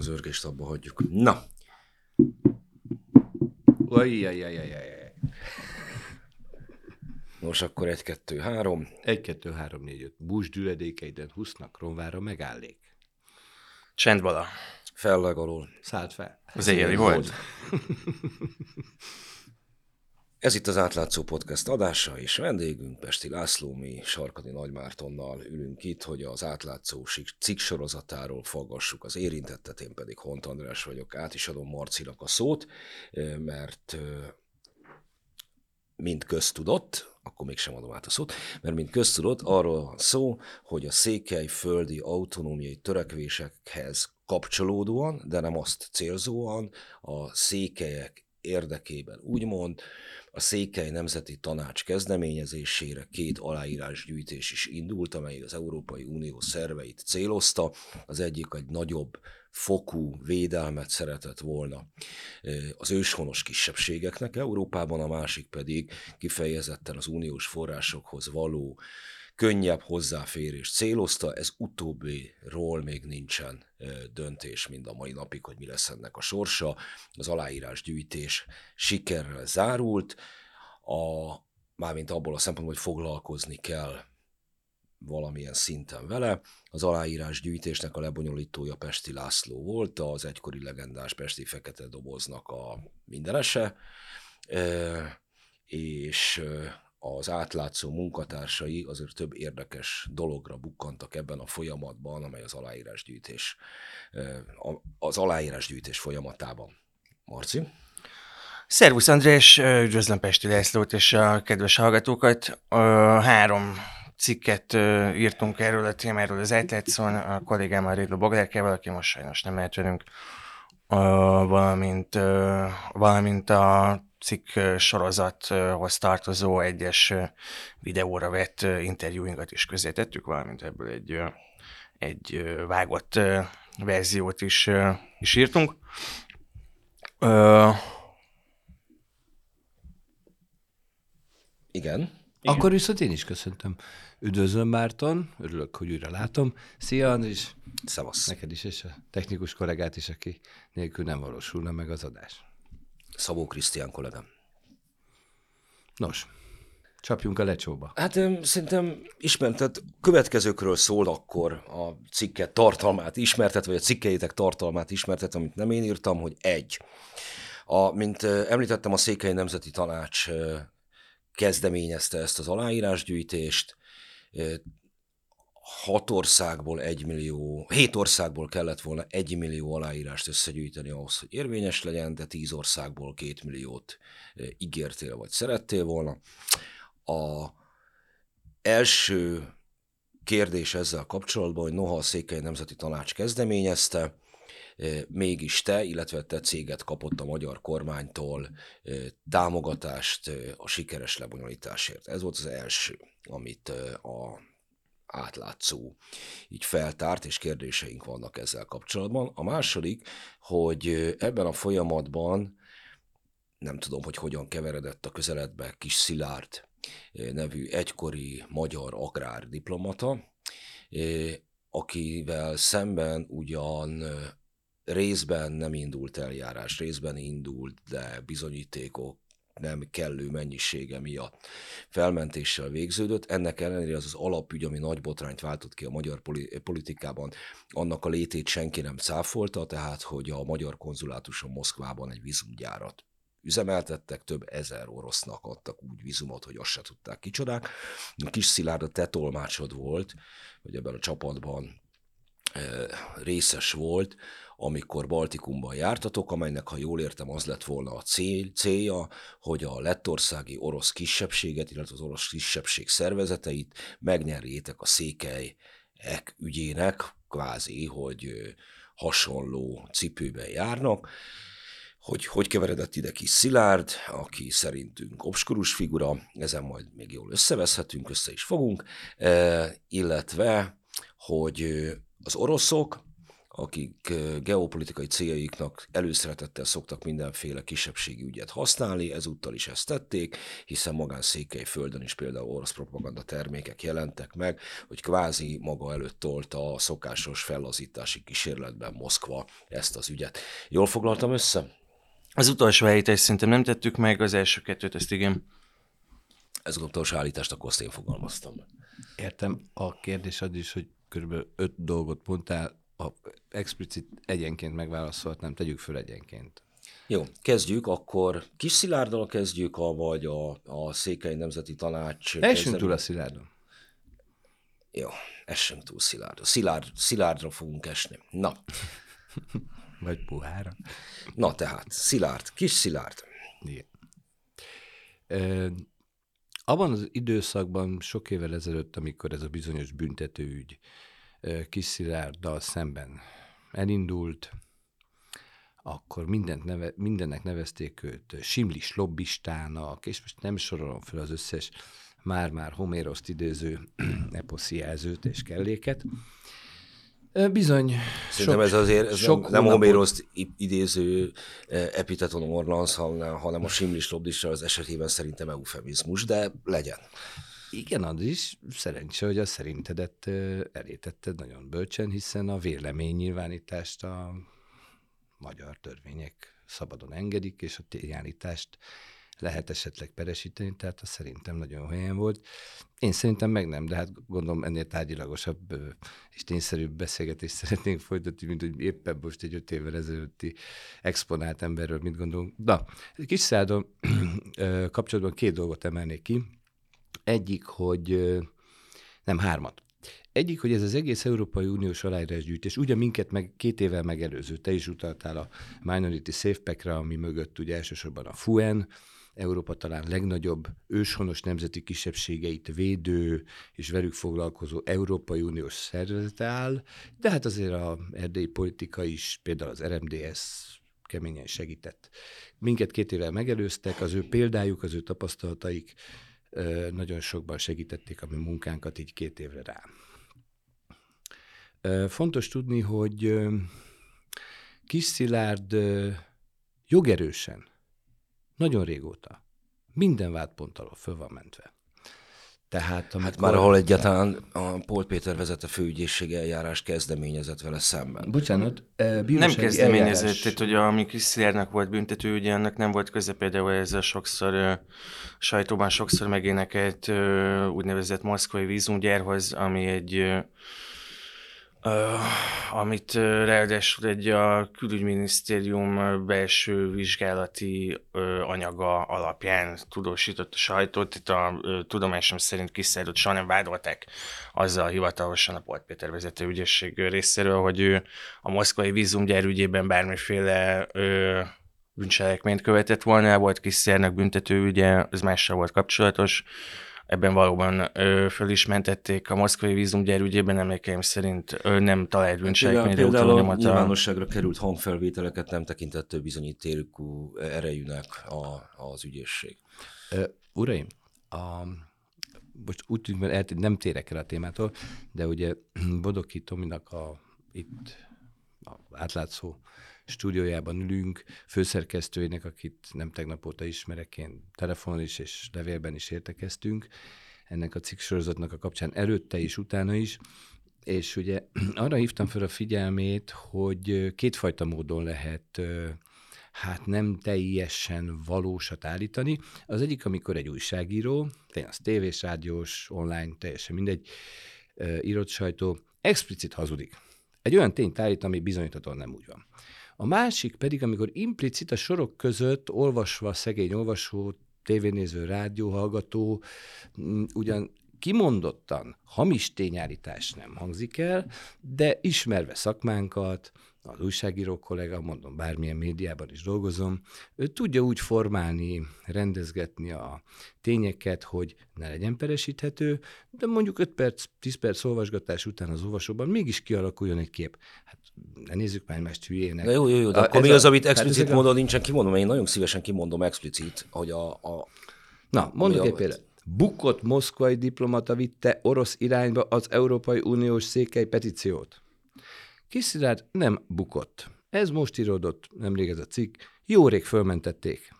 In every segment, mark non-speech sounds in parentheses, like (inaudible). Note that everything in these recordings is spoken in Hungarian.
az örgést abba hagyjuk. Na. Ajjajajajajaj. Nos, akkor egy, kettő, három. 1, 2, 3, 4, 5. Bús düledékeiden husznak, romvára megállék. Csendbala. Felleg alól. Szállt fel. Az éjjeli volt? (laughs) Ez itt az átlátszó podcast adása, és vendégünk Pesti László, mi Sarkadi Nagymártonnal ülünk itt, hogy az átlátszó cikk sorozatáról faggassuk az érintettet, én pedig Hont András vagyok, át is adom Marcinak a szót, mert mint köztudott, akkor mégsem adom át a szót, mert mint köztudott, arról van szó, hogy a székely földi autonómiai törekvésekhez kapcsolódóan, de nem azt célzóan, a székelyek érdekében úgymond, a Székely Nemzeti Tanács kezdeményezésére két aláírásgyűjtés is indult, amely az Európai Unió szerveit célozta. Az egyik egy nagyobb fokú védelmet szeretett volna az őshonos kisebbségeknek Európában, a másik pedig kifejezetten az uniós forrásokhoz való könnyebb hozzáférés célozta, ez utóbbiról még nincsen döntés mind a mai napig, hogy mi lesz ennek a sorsa. Az aláírás gyűjtés sikerrel zárult, a, mármint abból a szempontból, hogy foglalkozni kell valamilyen szinten vele. Az aláírás gyűjtésnek a lebonyolítója Pesti László volt, az egykori legendás Pesti Fekete Doboznak a mindenese, és az átlátszó munkatársai azért több érdekes dologra bukkantak ebben a folyamatban, amely az aláírásgyűjtés, az aláírásgyűjtés folyamatában. Marci? Szervusz András, üdvözlöm Pesti Lászlót és a kedves hallgatókat. Három cikket írtunk erről a témáról az átlátszón, a kollégámmal Rédlo Bogdárkával, aki most sajnos nem lehet velünk, valamint, valamint a cikk sorozathoz tartozó egyes videóra vett interjúinkat is tettük, valamint ebből egy, egy vágott verziót is, is írtunk. Igen. Akkor viszont én is köszöntöm. Üdvözlöm Márton, örülök, hogy újra látom. Szia Andris! Szevasz! Neked is, és a technikus kollégát is, aki nélkül nem valósulna meg az adás. Szabó Krisztián kollégám. Nos, csapjunk a lecsóba. Hát szerintem ismertet, következőkről szól akkor a cikket tartalmát ismertet, vagy a cikkeitek tartalmát ismertet, amit nem én írtam, hogy egy. A, mint említettem, a Székely Nemzeti Tanács kezdeményezte ezt az aláírásgyűjtést, hat országból egy millió, hét országból kellett volna egy millió aláírást összegyűjteni ahhoz, hogy érvényes legyen, de tíz országból két milliót ígértél vagy szerettél volna. A első kérdés ezzel kapcsolatban, hogy noha a Székely Nemzeti Tanács kezdeményezte, mégis te, illetve te céget kapott a magyar kormánytól támogatást a sikeres lebonyolításért. Ez volt az első, amit a átlátszó így feltárt, és kérdéseink vannak ezzel kapcsolatban. A második, hogy ebben a folyamatban nem tudom, hogy hogyan keveredett a közeledbe Kis Szilárd nevű egykori magyar agrárdiplomata, akivel szemben ugyan részben nem indult eljárás, részben indult, de bizonyítékok nem kellő mennyisége miatt felmentéssel végződött. Ennek ellenére az az alapügy, ami nagy botrányt váltott ki a magyar politikában, annak a létét senki nem cáfolta, tehát hogy a magyar konzulátuson Moszkvában egy vízumgyárat üzemeltettek, több ezer orosznak adtak úgy vízumot, hogy azt se tudták kicsodák. Kis Szilárd a te tolmácsod volt, hogy ebben a csapatban e, részes volt, amikor Baltikumban jártatok, amelynek, ha jól értem, az lett volna a cél, célja, hogy a lettországi orosz kisebbséget, illetve az orosz kisebbség szervezeteit megnyerjétek a székelyek ügyének, kvázi, hogy hasonló cipőben járnak. Hogy hogy keveredett ide kis Szilárd, aki szerintünk obskurus figura, ezen majd még jól összeveszhetünk, össze is fogunk, illetve, hogy az oroszok akik geopolitikai céljaiknak előszeretettel szoktak mindenféle kisebbségi ügyet használni, ezúttal is ezt tették, hiszen magán földön is például orosz propaganda termékek jelentek meg, hogy kvázi maga előtt tolta a szokásos fellazítási kísérletben Moszkva ezt az ügyet. Jól foglaltam össze? Az utolsó helyítást szerintem nem tettük meg, az első kettőt, ezt igen. Ez az utolsó állítást, akkor azt én fogalmaztam. Értem. A kérdés az is, hogy körülbelül öt dolgot mondtál, a explicit egyenként megválaszolhatnám, tegyük föl egyenként. Jó, kezdjük, akkor Kis Szilárddal kezdjük, vagy a, a Székely Nemzeti Tanács... Essünk túl a Szilárdon. Jó, essünk túl Szilárd. Szilárd. Szilárdra fogunk esni. Na. (laughs) vagy puhára. Na tehát, Szilárd, Kis Szilárd. Igen. E, abban az időszakban, sok évvel ezelőtt, amikor ez a bizonyos büntetőügy Kis Szilárddal szemben elindult, akkor mindent neve, mindennek nevezték őt simlis lobbistának, és most nem sorolom fel az összes már-már Homéroszt idéző (clears throat) eposzijelzőt és kelléket. Bizony. Szerintem sok, ez azért ez sok nem, nem Homéroszt idéző epiteton orlansz, hanem a simlis lobbista az esetében szerintem eufemizmus, de legyen. Igen, az is szerencsé, hogy a szerintedet elétetted nagyon bölcsen, hiszen a véleménynyilvánítást a magyar törvények szabadon engedik, és a tényállítást lehet esetleg peresíteni, tehát az szerintem nagyon helyen volt. Én szerintem meg nem, de hát gondolom ennél tárgyilagosabb és tényszerűbb beszélgetést szeretnénk folytatni, mint hogy éppen most egy öt évvel ezelőtti exponált emberről mit gondolunk. Na, kis szádon kapcsolatban két dolgot emelnék ki. Egyik, hogy nem hármat. Egyik, hogy ez az egész Európai Uniós aláírásgyűjtés, ugye minket meg két évvel megelőző, te is utaltál a Minority Safe Pack-re, ami mögött ugye elsősorban a FUEN, Európa talán legnagyobb őshonos nemzeti kisebbségeit védő és velük foglalkozó Európai Uniós szervezete áll, de hát azért a erdélyi politika is, például az RMDS keményen segített. Minket két évvel megelőztek, az ő példájuk, az ő tapasztalataik nagyon sokban segítették a mi munkánkat így két évre rá. Fontos tudni, hogy Kis Szilárd jogerősen, nagyon régóta, minden vádpont alól föl van mentve. Tehát, amikor... Hát már ahol egyáltalán a Pól Péter vezette főügyészség eljárás kezdeményezett vele szemben. Bocsánat, Nem kezdeményezett, eljárás... tehát hogy ami Krisztiárnak volt büntető, ugye ennek nem volt köze például ez a sokszor sajtóban sokszor megénekelt úgynevezett moszkvai vízumgyárhoz, ami egy amit ráadásul egy a külügyminisztérium belső vizsgálati anyaga alapján tudósított a sajtót. Itt a tudomásom szerint kiszállott, soha nem vádolták azzal hivatalosan a Polt Péter vezető ügyesség részéről, hogy ő a moszkvai vízumgyár ügyében bármiféle bűncselekményt követett volna, volt Kiszternek büntető ügye, ez mással volt kapcsolatos ebben valóban ö, föl is mentették a moszkvai vízumgyár ügyében, emlékeim szerint ö, nem talált bűncselekményre Például a nyilvánosságra került hangfelvételeket nem tekintett bizonyítékú erejűnek a, az ügyészség. Uh, uraim, a, most úgy tűnik, mert nem térek el a témától, de ugye (clears throat) Bodoki Tominak a, itt a átlátszó stúdiójában ülünk, főszerkesztőjének, akit nem tegnap óta ismerek, én telefonon is és levélben is értekeztünk, ennek a cikksorozatnak a kapcsán előtte is, utána is, és ugye (clears throat) arra hívtam fel a figyelmét, hogy kétfajta módon lehet hát nem teljesen valósat állítani. Az egyik, amikor egy újságíró, tényleg az tévés, rádiós, online, teljesen mindegy, írott sajtó, explicit hazudik. Egy olyan tényt állít, ami bizonyíthatóan nem úgy van. A másik pedig, amikor implicit a sorok között olvasva szegény olvasó, tévénéző, rádióhallgató, mm, ugyan kimondottan hamis tényállítás nem hangzik el, de ismerve szakmánkat, az újságíró kollega, mondom, bármilyen médiában is dolgozom, ő tudja úgy formálni, rendezgetni a tényeket, hogy ne legyen peresíthető, de mondjuk 5 perc, 10 perc olvasgatás után az olvasóban mégis kialakuljon egy kép. Hát ne nézzük már egymást hülyének. De jó, jó, jó, de a, akkor mi az, amit explicit hát a... nincsen kimondom, én nagyon szívesen kimondom explicit, hogy a... a Na, mondok egy példát. Bukott moszkvai diplomata vitte orosz irányba az Európai Uniós székely petíciót. Kis Szilárd nem bukott. Ez most íródott, nemrég ez a cikk, jó rég fölmentették.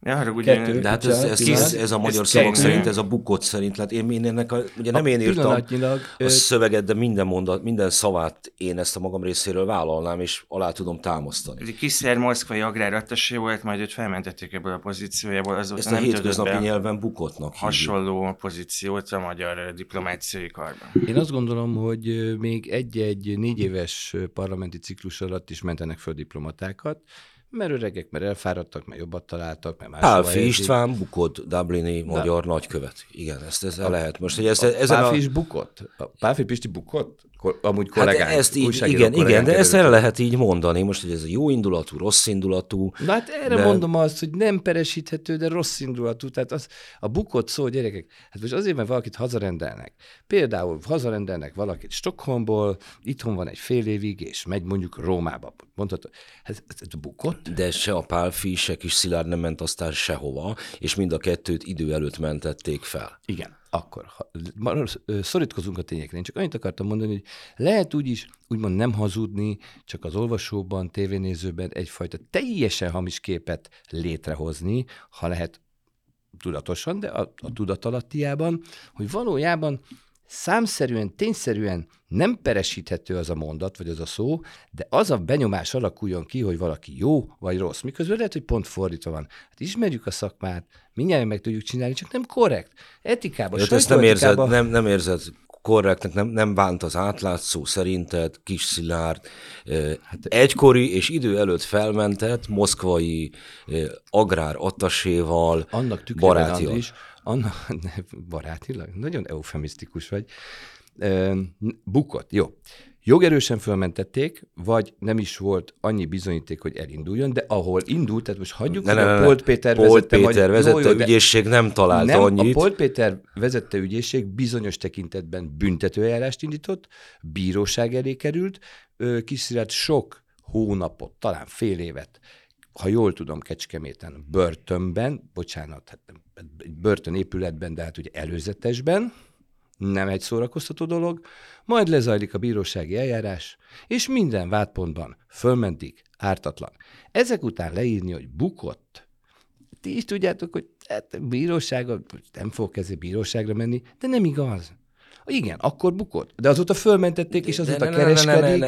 Ne haragudj, Kettő. De hát ez, ez, ez, ez a magyar Ez szavak kettő. szerint, ez a bukott szerint, hát én, én ennek a, ugye nem A én írtam a szöveget, de minden mondat, minden szavát én ezt a magam részéről vállalnám, és alá tudom támasztani. Ez egy kiszer moszkvai agrárattesé volt, majd őt felmentették ebből a pozíciójából, azóta Ezt a nem hétköznapi nyelven bukottnak hívjuk. hasonló pozíciót a magyar diplomáciai karban. Én azt gondolom, hogy még egy-egy négy éves parlamenti ciklus alatt is mentenek föl diplomatákat, mert öregek, mert elfáradtak, mert jobbat találtak, mert Pálfi helyezik. István bukott Dublini magyar nagykövet. Igen, ezt, ezt lehet. Most, hogy ezt, ezen Pálfi a... is bukott? A Pálfi Pisti bukott? Amúgy Hát kollégánk, ezt így, igen, igen, de ezt el lehet így mondani. Most, hogy ez a jó indulatú, rossz indulatú, Na hát erre De- mondom azt, hogy nem peresíthető, de rossz indulatú. Tehát az, a bukott szó, gyerekek, hát most azért, mert valakit hazarendelnek. Például hazarendelnek valakit Stockholmból, itthon van egy fél évig, és megy mondjuk Rómába. Mondhatod, hát ez, ez bukott? de se a Pálfi, se kis Szilárd nem ment aztán sehova, és mind a kettőt idő előtt mentették fel. Igen, akkor ha, szorítkozunk a tényekre. Én csak annyit akartam mondani, hogy lehet úgy is, úgymond nem hazudni, csak az olvasóban, tévénézőben egyfajta teljesen hamis képet létrehozni, ha lehet tudatosan, de a, a tudatalattiában, hogy valójában számszerűen, tényszerűen nem peresíthető az a mondat, vagy az a szó, de az a benyomás alakuljon ki, hogy valaki jó vagy rossz. Miközben lehet, hogy pont fordítva van. Hát ismerjük a szakmát, mindjárt meg tudjuk csinálni, csak nem korrekt. Etikában, Hát ezt nem érzed, nem, nem érzed korrektnek, nem, nem bánt az átlátszó szerinted, kis Szilárd, hát, egykori és idő előtt felmentett moszkvai agrár attaséval annak tükrében barátilag. Andris, annak, (laughs) barátilag, nagyon eufemisztikus vagy, bukott, jó. Jogerősen fölmentették, vagy nem is volt annyi bizonyíték, hogy elinduljon, de ahol indult, tehát most hagyjuk, Ne, hogy ne, a. Polt Péter Polt vezette, Péter vagy, vezette, jó, ügyészség nem talált nem, annyit. a Polt Péter vezette ügyészség bizonyos tekintetben büntetőeljárást indított, bíróság elé került, ö, Kis Szilárd sok hónapot, talán fél évet, ha jól tudom, Kecskeméten börtönben, bocsánat, hát börtönépületben, de hát ugye előzetesben, nem egy szórakoztató dolog, majd lezajlik a bírósági eljárás, és minden vádpontban fölmentik ártatlan. Ezek után leírni, hogy bukott, ti is tudjátok, hogy hát bírósága, nem fogok ezért bíróságra menni, de nem igaz. Igen, akkor bukott. De azóta fölmentették, és azóta kereskedik,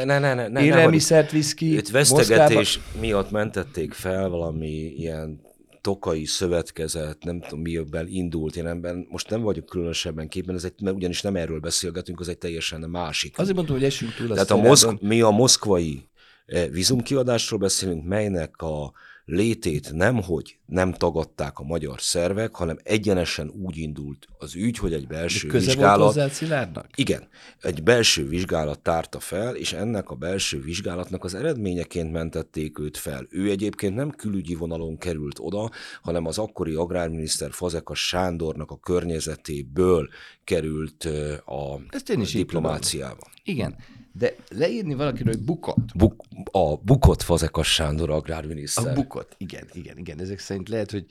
élelmiszert visz ki, Őt vesztegetés miatt mentették fel, valami ilyen tokai szövetkezet, nem tudom miben indult, én ebben most nem vagyok különösebben képben, ez egy, mert ugyanis nem erről beszélgetünk, az egy teljesen másik. Azért mondom, hogy esünk túl Tehát a moszk, mi a moszkvai eh, vízumkiadásról beszélünk, melynek a létét nemhogy nem tagadták a magyar szervek, hanem egyenesen úgy indult az ügy, hogy egy belső Köze volt vizsgálat hozzá Szilárdnak? igen, egy belső vizsgálat tárta fel, és ennek a belső vizsgálatnak az eredményeként mentették őt fel. Ő egyébként nem külügyi vonalon került oda, hanem az akkori agrárminiszter Fazekas Sándornak a környezetéből került a Ezt én is diplomáciába. Igen, de leírni valakiről, hogy bukott, Buk, a bukott Fazekas Sándor agrárminiszter. A bukott, igen, igen, igen. Ezek szerint lehet, hogy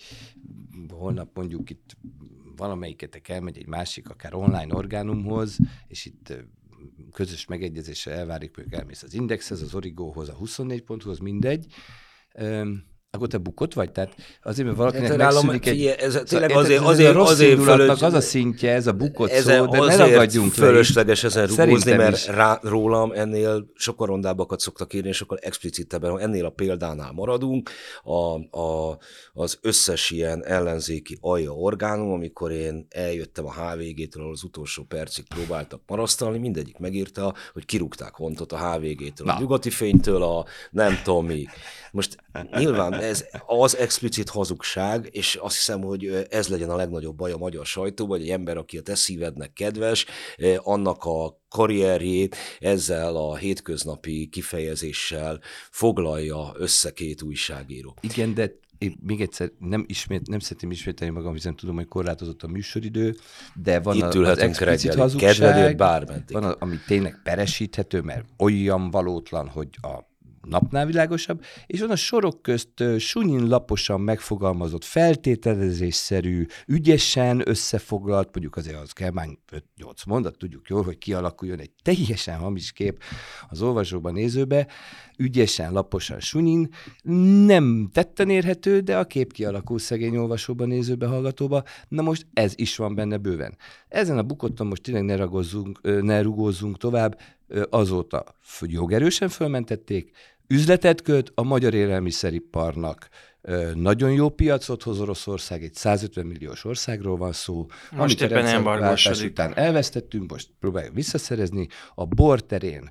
holnap mondjuk itt valamelyiketek elmegy egy másik, akár online orgánumhoz, és itt közös megegyezéssel elvárik, mondjuk elmész az Indexhez, az Origóhoz, a 24 ponthoz, mindegy, akkor te bukott vagy? Tehát azért, mert valakinek Hát, megszűnik egy... ez Szóval tényleg azért- ez azért- a azért indulatnak fölött- az a szintje, ez a bukott Ezen szó, de ne azért ragadjunk le. fölösleges ezen rugózni, Szerintem mert is. rá, rólam ennél sokkal rondábbakat szoktak írni, és sokkal explicitebben, ha ennél a példánál maradunk, a, a, az összes ilyen ellenzéki alja orgánum, amikor én eljöttem a HVG-től, az utolsó percig próbáltak marasztalni, mindegyik megírta, hogy kirúgták hontot a HVG-től, a Na. nyugati fénytől, a nem tudom mi. Most nyilván ez az explicit hazugság, és azt hiszem, hogy ez legyen a legnagyobb baj a magyar sajtóban, hogy egy ember, aki a te szívednek kedves, annak a karrierjét ezzel a hétköznapi kifejezéssel foglalja össze két újságíró. Igen, de én még egyszer nem, ismét, nem szeretném ismételni magam, hiszen tudom, hogy korlátozott a műsoridő, de van Itt a, az explicit reggelig, hazugság, bármeddig. van, a, ami tényleg peresíthető, mert olyan valótlan, hogy a napnál világosabb, és van a sorok közt sunyin laposan megfogalmazott, feltételezésszerű, ügyesen összefoglalt, mondjuk azért az kell már 5-8 mondat, tudjuk jól, hogy kialakuljon egy teljesen hamis kép az olvasóban, nézőbe, ügyesen, laposan, sunyin, nem tetten érhető, de a kép kialakul szegény olvasóban, nézőbe, hallgatóba. Na most ez is van benne bőven. Ezen a bukotton most tényleg ne, ragozzunk, ne rugózzunk tovább, azóta jogerősen fölmentették, üzletet köt a magyar élelmiszeriparnak, nagyon jó piacot hoz Oroszország, egy 150 milliós országról van szó. Most éppen embargósodik. után elvesztettünk, most próbáljuk visszaszerezni. A bor terén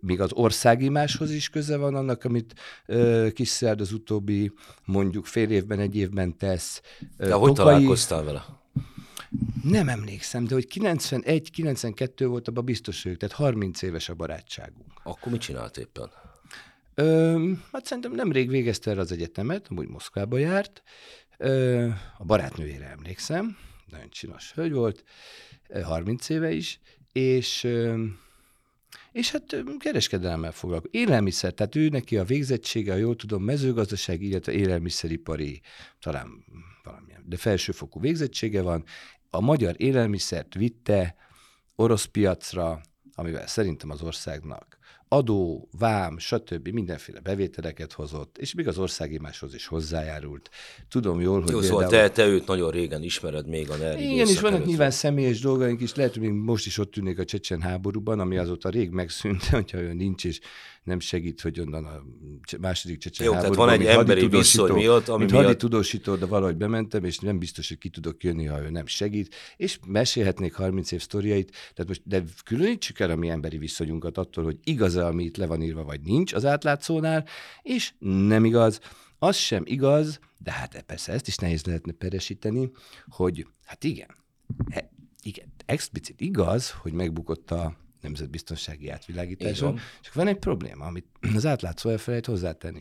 még az országimáshoz is köze van annak, amit Kiszárd az utóbbi mondjuk fél évben, egy évben tesz. De hogy találkoztál vele? Nem emlékszem, de hogy 91-92 volt abban biztos vagyok, tehát 30 éves a barátságunk. Akkor mit csinált éppen? Ö, hát szerintem nemrég végezte el az egyetemet, amúgy Moszkvába járt. Ö, a barátnőjére emlékszem, nagyon csinos hölgy volt, 30 éve is, és és hát kereskedelemmel foglalkozik. Élelmiszer, tehát ő neki a végzettsége, a jól tudom, mezőgazdaság, illetve élelmiszeripari, talán valamilyen, de felsőfokú végzettsége van. A magyar élelmiszert vitte orosz piacra, amivel szerintem az országnak adó, vám, stb. mindenféle bevételeket hozott, és még az országimáshoz is hozzájárult. Tudom jól, hogy... Jó, szóval te, te őt nagyon régen ismered még a NER Igen, és vannak nyilván személyes dolgaink is, lehet, hogy még most is ott tűnik a Csecsen háborúban, ami azóta rég megszűnt, (laughs) hogyha ő nincs, és nem segít, hogy onnan a második csecsen Jó, tehát van egy emberi viszony miatt, ami mint miatt... tudósító, de valahogy bementem, és nem biztos, hogy ki tudok jönni, ha ő nem segít, és mesélhetnék 30 év sztoriait, tehát most, de különítsük el a mi emberi viszonyunkat attól, hogy igaz-e, ami itt le van írva, vagy nincs az átlátszónál, és nem igaz. Az sem igaz, de hát persze ezt is nehéz lehetne peresíteni, hogy hát igen, igen, explicit igaz, hogy megbukott a nemzetbiztonsági átvilágításon. Csak van egy probléma, amit az átlátszó elfelejt hozzátenni,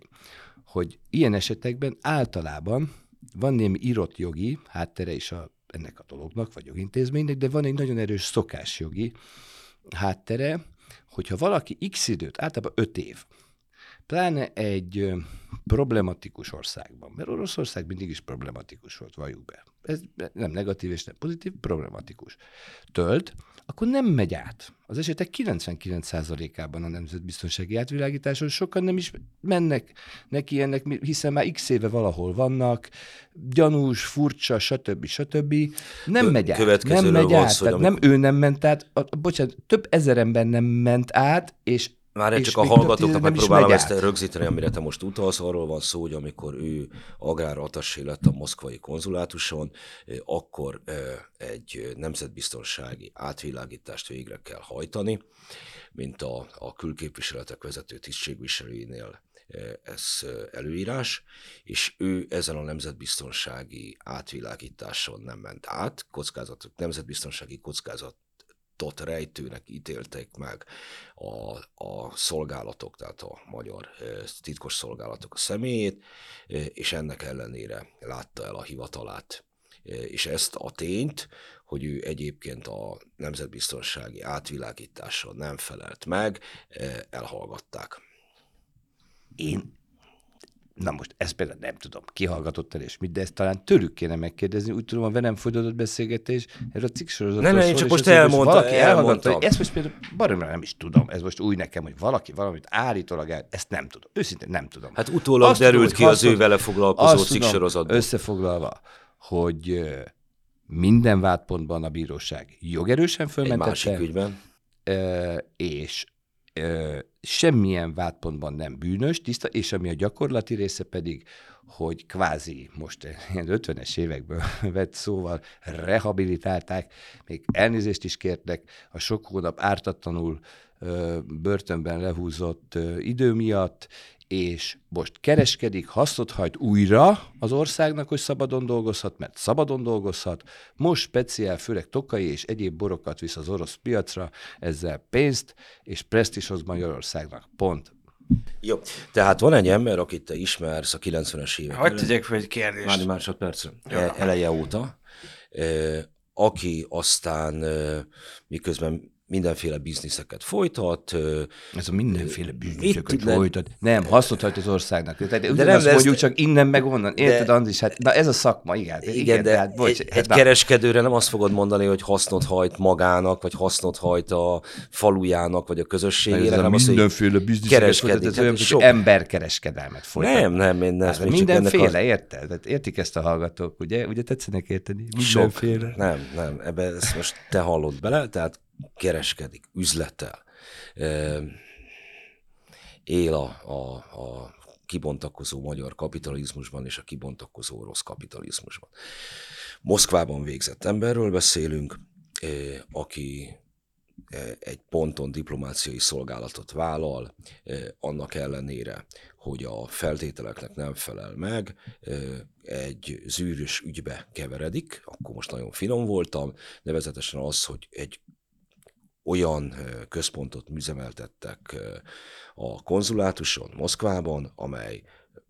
hogy ilyen esetekben általában van némi írott jogi háttere is a, ennek a dolognak, vagy jogintézménynek, de van egy nagyon erős szokásjogi háttere, hogyha valaki x időt, általában 5 év, pláne egy problematikus országban, mert Oroszország mindig is problematikus volt, valljuk be. Ez nem negatív és nem pozitív, problematikus. Tölt, akkor nem megy át. Az esetek 99%-ában a nemzetbiztonsági átvilágításon sokan nem is mennek neki ennek, hiszen már x éve valahol vannak, gyanús, furcsa, stb. stb. Nem megy át. Nem megy át. Tehát nem ő nem ment át, a, bocsánat, több ezer ember nem ment át, és már csak a hallgatóknak megpróbálom ezt rögzíteni, amire te most utalsz. Arról van szó, hogy amikor ő agráratassé lett a moszkvai konzulátuson, akkor egy nemzetbiztonsági átvilágítást végre kell hajtani, mint a, a külképviseletek vezető tisztségviselőinél ez előírás, és ő ezen a nemzetbiztonsági átvilágításon nem ment át, kockázatok, nemzetbiztonsági kockázat tot rejtőnek ítélték meg a, a szolgálatok, tehát a magyar titkos szolgálatok a személyét, és ennek ellenére látta el a hivatalát. És ezt a tényt, hogy ő egyébként a nemzetbiztonsági átvilágítással nem felelt meg, elhallgatták. Én Na most ezt például nem tudom, kihallgatott el és mit, de ezt talán tőlük kéne megkérdezni. Úgy tudom, a velem folytatott beszélgetés, ez a cikk sorozatról Nem, nem, csak most elmondta, valaki elmondta. Hogy ezt most például baromra nem is tudom, ez most új nekem, hogy valaki valamit állítólag el, ezt nem tudom. Őszintén nem tudom. Hát utólag azt derült tudom, ki az ő vele foglalkozó cikk sorozatban. Összefoglalva, hogy minden vádpontban a bíróság jogerősen fölmentette. Egy másik ügyben. És semmilyen vádpontban nem bűnös, tiszta, és ami a gyakorlati része pedig, hogy kvázi most ilyen 50-es évekből (laughs) vett szóval rehabilitálták, még elnézést is kértek a sok hónap ártatlanul börtönben lehúzott idő miatt, és most kereskedik, hasznot hajt újra az országnak, hogy szabadon dolgozhat, mert szabadon dolgozhat, most speciál, főleg tokai és egyéb borokat visz az orosz piacra, ezzel pénzt és presztis hoz Magyarországnak. Pont. Jó, tehát van egy ember, akit te ismersz a 90-es évek Hogy tegyek fel egy kérdést? Várj másodpercre. Eleje óta, aki aztán miközben mindenféle bizniszeket folytat. Ez a mindenféle bűnöket le- folytat. Nem, hasznot hajt az országnak. Tehát de nem, nem, de ezt- mondjuk csak innen meg onnan. Érted, de- Andris? Hát, na ez a szakma, igen. Igen, de tehát, bocs, egy, hát egy na. kereskedőre nem azt fogod mondani, hogy hasznot hajt magának, vagy hasznot hajt a falujának, vagy a Ez közösségének, az, hogy mindenféle bizniszeket folytat, ez Hát olyan, sok- sok... emberkereskedelmet folytat. nem, nem, én ezt Hát, mindenféle, a- érted? Tehát értik ezt a hallgatók, ugye? Ugye tetszenek érteni? Sok. Mindenféle. Nem, nem, ebbe ezt most te hallod bele, tehát kereskedik, üzletel, él a, a, a kibontakozó magyar kapitalizmusban és a kibontakozó orosz kapitalizmusban. Moszkvában végzett emberről beszélünk, aki egy ponton diplomáciai szolgálatot vállal, annak ellenére, hogy a feltételeknek nem felel meg, egy zűrös ügybe keveredik, akkor most nagyon finom voltam, nevezetesen az, hogy egy olyan központot üzemeltettek ö, a konzulátuson Moszkvában, amely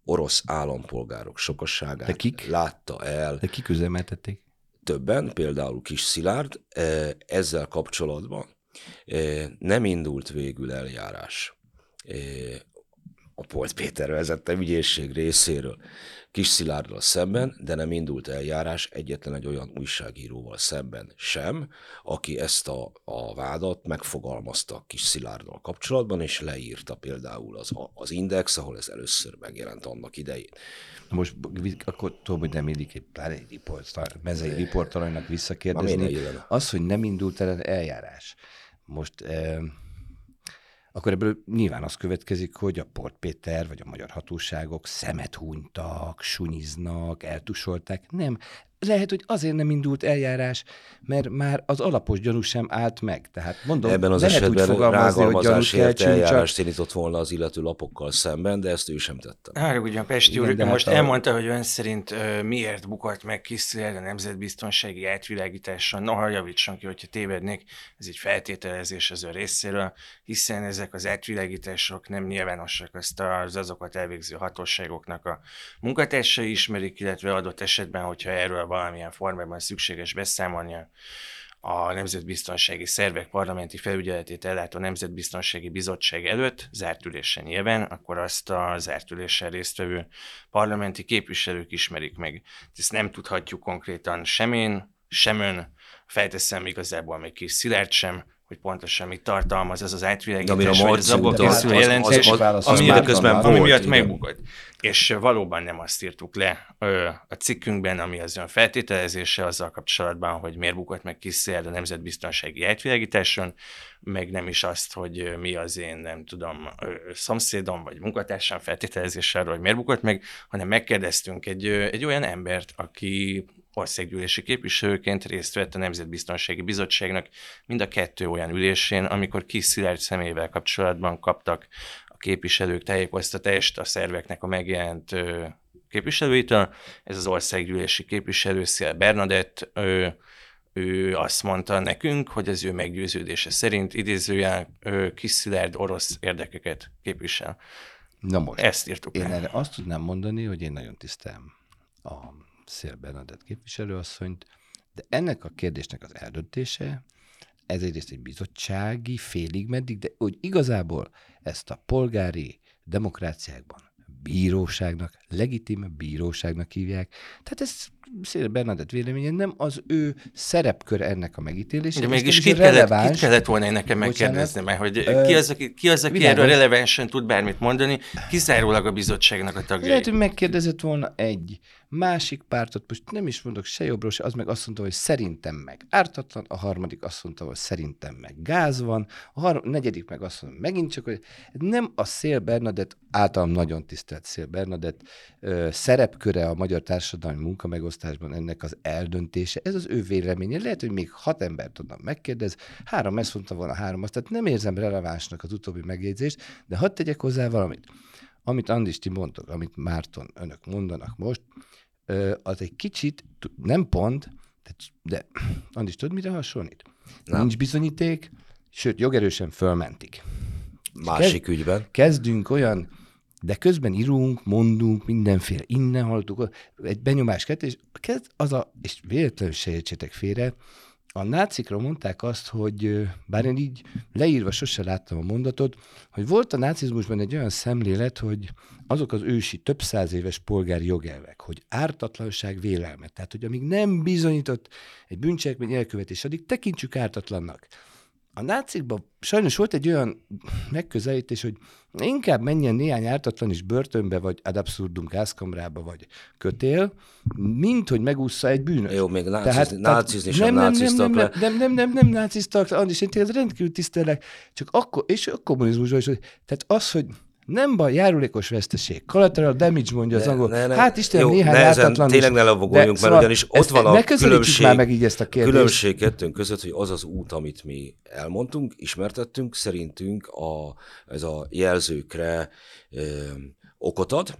orosz állampolgárok sokasságát De kik? látta el De kik üzemeltették? többen, például Kis Szilárd, ezzel kapcsolatban nem indult végül eljárás a Polt Péter vezette ügyészség részéről Kis Szilárddal szemben, de nem indult eljárás egyetlen egy olyan újságíróval szemben sem, aki ezt a, a vádat megfogalmazta Kis Szilárddal kapcsolatban, és leírta például az, az Index, ahol ez először megjelent annak idején. Na Most akkor tudom, hogy nem illik egy pláne egy riport, mezei miért visszakérdezni. Az, hogy nem indult el eljárás. Most eh, akkor ebből nyilván az következik, hogy a Port Péter vagy a magyar hatóságok szemet hunytak, sunyiznak, eltusolták. Nem. Lehet, hogy azért nem indult eljárás, mert már az alapos gyanú sem állt meg. Tehát mondom, Ebben az lehet úgy esetben fogalmazni, hogy csak eljárást indított volna az illető lapokkal szemben, de ezt ő sem tette. Hát ugyan Pesti úr, de Igen, most hát a- elmondta, hogy ön szerint ö, miért bukott meg Kiszler a nemzetbiztonsági átvilágításon. Noha javítson ki, hogyha tévednék, ez egy feltételezés az ön részéről, hiszen ezek az átvilágítások nem nyilvánosak, azt az azokat elvégző hatóságoknak a munkatársai ismerik, illetve adott esetben, hogyha erről valamilyen formában szükséges beszámolnia, a Nemzetbiztonsági Szervek parlamenti felügyeletét ellátó Nemzetbiztonsági Bizottság előtt, zárt ülésen nyilván, akkor azt a zárt ülésen résztvevő parlamenti képviselők ismerik meg. Ezt nem tudhatjuk konkrétan sem én, sem ön, felteszem igazából még kis Szilárd sem, hogy pontosan mit tartalmaz ez az átvilágítás, Amire vagy az abból készülő jelentés, az- az- az- ami, ami, közben ami volt, miatt igen. megbukott. És valóban nem azt írtuk le ö, a cikkünkben, ami az ön feltételezése azzal kapcsolatban, hogy miért bukott meg Kiszél a nemzetbiztonsági átvilágításon, meg nem is azt, hogy mi az én, nem tudom, szomszédom vagy munkatársam feltételezése arról, hogy miért bukott meg, hanem megkérdeztünk egy, egy olyan embert, aki országgyűlési képviselőként részt vett a Nemzetbiztonsági Bizottságnak mind a kettő olyan ülésén, amikor Kis Szilárd személyével kapcsolatban kaptak a képviselők tájékoztatást a szerveknek a megjelent ö, képviselőitől. Ez az országgyűlési képviselő, Szél Bernadett, ö, ő azt mondta nekünk, hogy az ő meggyőződése szerint idézőjel ö, Kis Szilárd orosz érdekeket képvisel. Na most. Ezt írtuk Én le. erre azt tudnám mondani, hogy én nagyon tisztelem a Szél Bernadett képviselőasszonyt, de ennek a kérdésnek az eldöntése, ez egyrészt egy bizottsági, félig meddig, de hogy igazából ezt a polgári demokráciákban bíróságnak, legitim bíróságnak hívják. Tehát ez Szél Bernadett véleménye nem az ő szerepkör ennek a megítélése. De mégis kit kellett, kit kellett volna nekem megkérdezni, mert hogy Ö, ki az, aki, ki az, aki erről relevánsan tud bármit mondani, kizárólag a bizottságnak a tagjai. Lehet, hogy megkérdezett volna egy másik pártot, most nem is mondok se jobbról, se az meg azt mondta, hogy szerintem meg ártatlan, a harmadik azt mondta, hogy szerintem meg gáz van, a har- negyedik meg azt mondta, megint csak, hogy nem a Szél Bernadett, általam nagyon tisztelt Szél Bernadett ö, szerepköre a magyar társadalmi munkamegosztásban ennek az eldöntése, ez az ő véleménye. Lehet, hogy még hat embert tudnak megkérdez, három ezt mondta volna, három azt, tehát nem érzem relevánsnak az utóbbi megjegyzést, de hadd tegyek hozzá valamit amit Andis ti mondtok, amit Márton önök mondanak most, ö, az egy kicsit, nem pont, de, de Andis, tudod, mire hasonlít? Nem. Nincs bizonyíték, sőt, jogerősen fölmentik. Másik ügyben. Kezdünk olyan, de közben írunk, mondunk, mindenféle, innen hallottuk, egy benyomás kettő, és kezd az a, és véletlenül se értsétek félre, a nácikra mondták azt, hogy bár én így leírva sose láttam a mondatot, hogy volt a nácizmusban egy olyan szemlélet, hogy azok az ősi több száz éves polgári jogelvek, hogy ártatlanság vélelme, tehát hogy amíg nem bizonyított egy bűncselekmény elkövetés, addig tekintsük ártatlannak. A nácikban sajnos volt egy olyan megközelítés, hogy inkább menjen néhány ártatlan is börtönbe, vagy ad absurdum gázkamrába, vagy kötél, mint hogy megúszza egy bűnös. Jó, még nácizni, nácizni sem nem, nem, nem, nem, nem, nem, nem, nem náciztak, Andis, én téged rendkívül tisztelek, csak akkor, és a kommunizmusban is, hogy, tehát az, hogy nem baj, járulékos veszteség. Collateral damage mondja az angol. ne- ne. Hát Istenem, Jó, néhány nehezen, ártatlan tényleg ne lovagoljunk, mert ugyanis ott van a különbség- már meg így ezt a kérdést. Különbség kettőnk között, hogy az az út, amit mi elmondtunk, ismertettünk, szerintünk a, ez a jelzőkre ö, okot ad,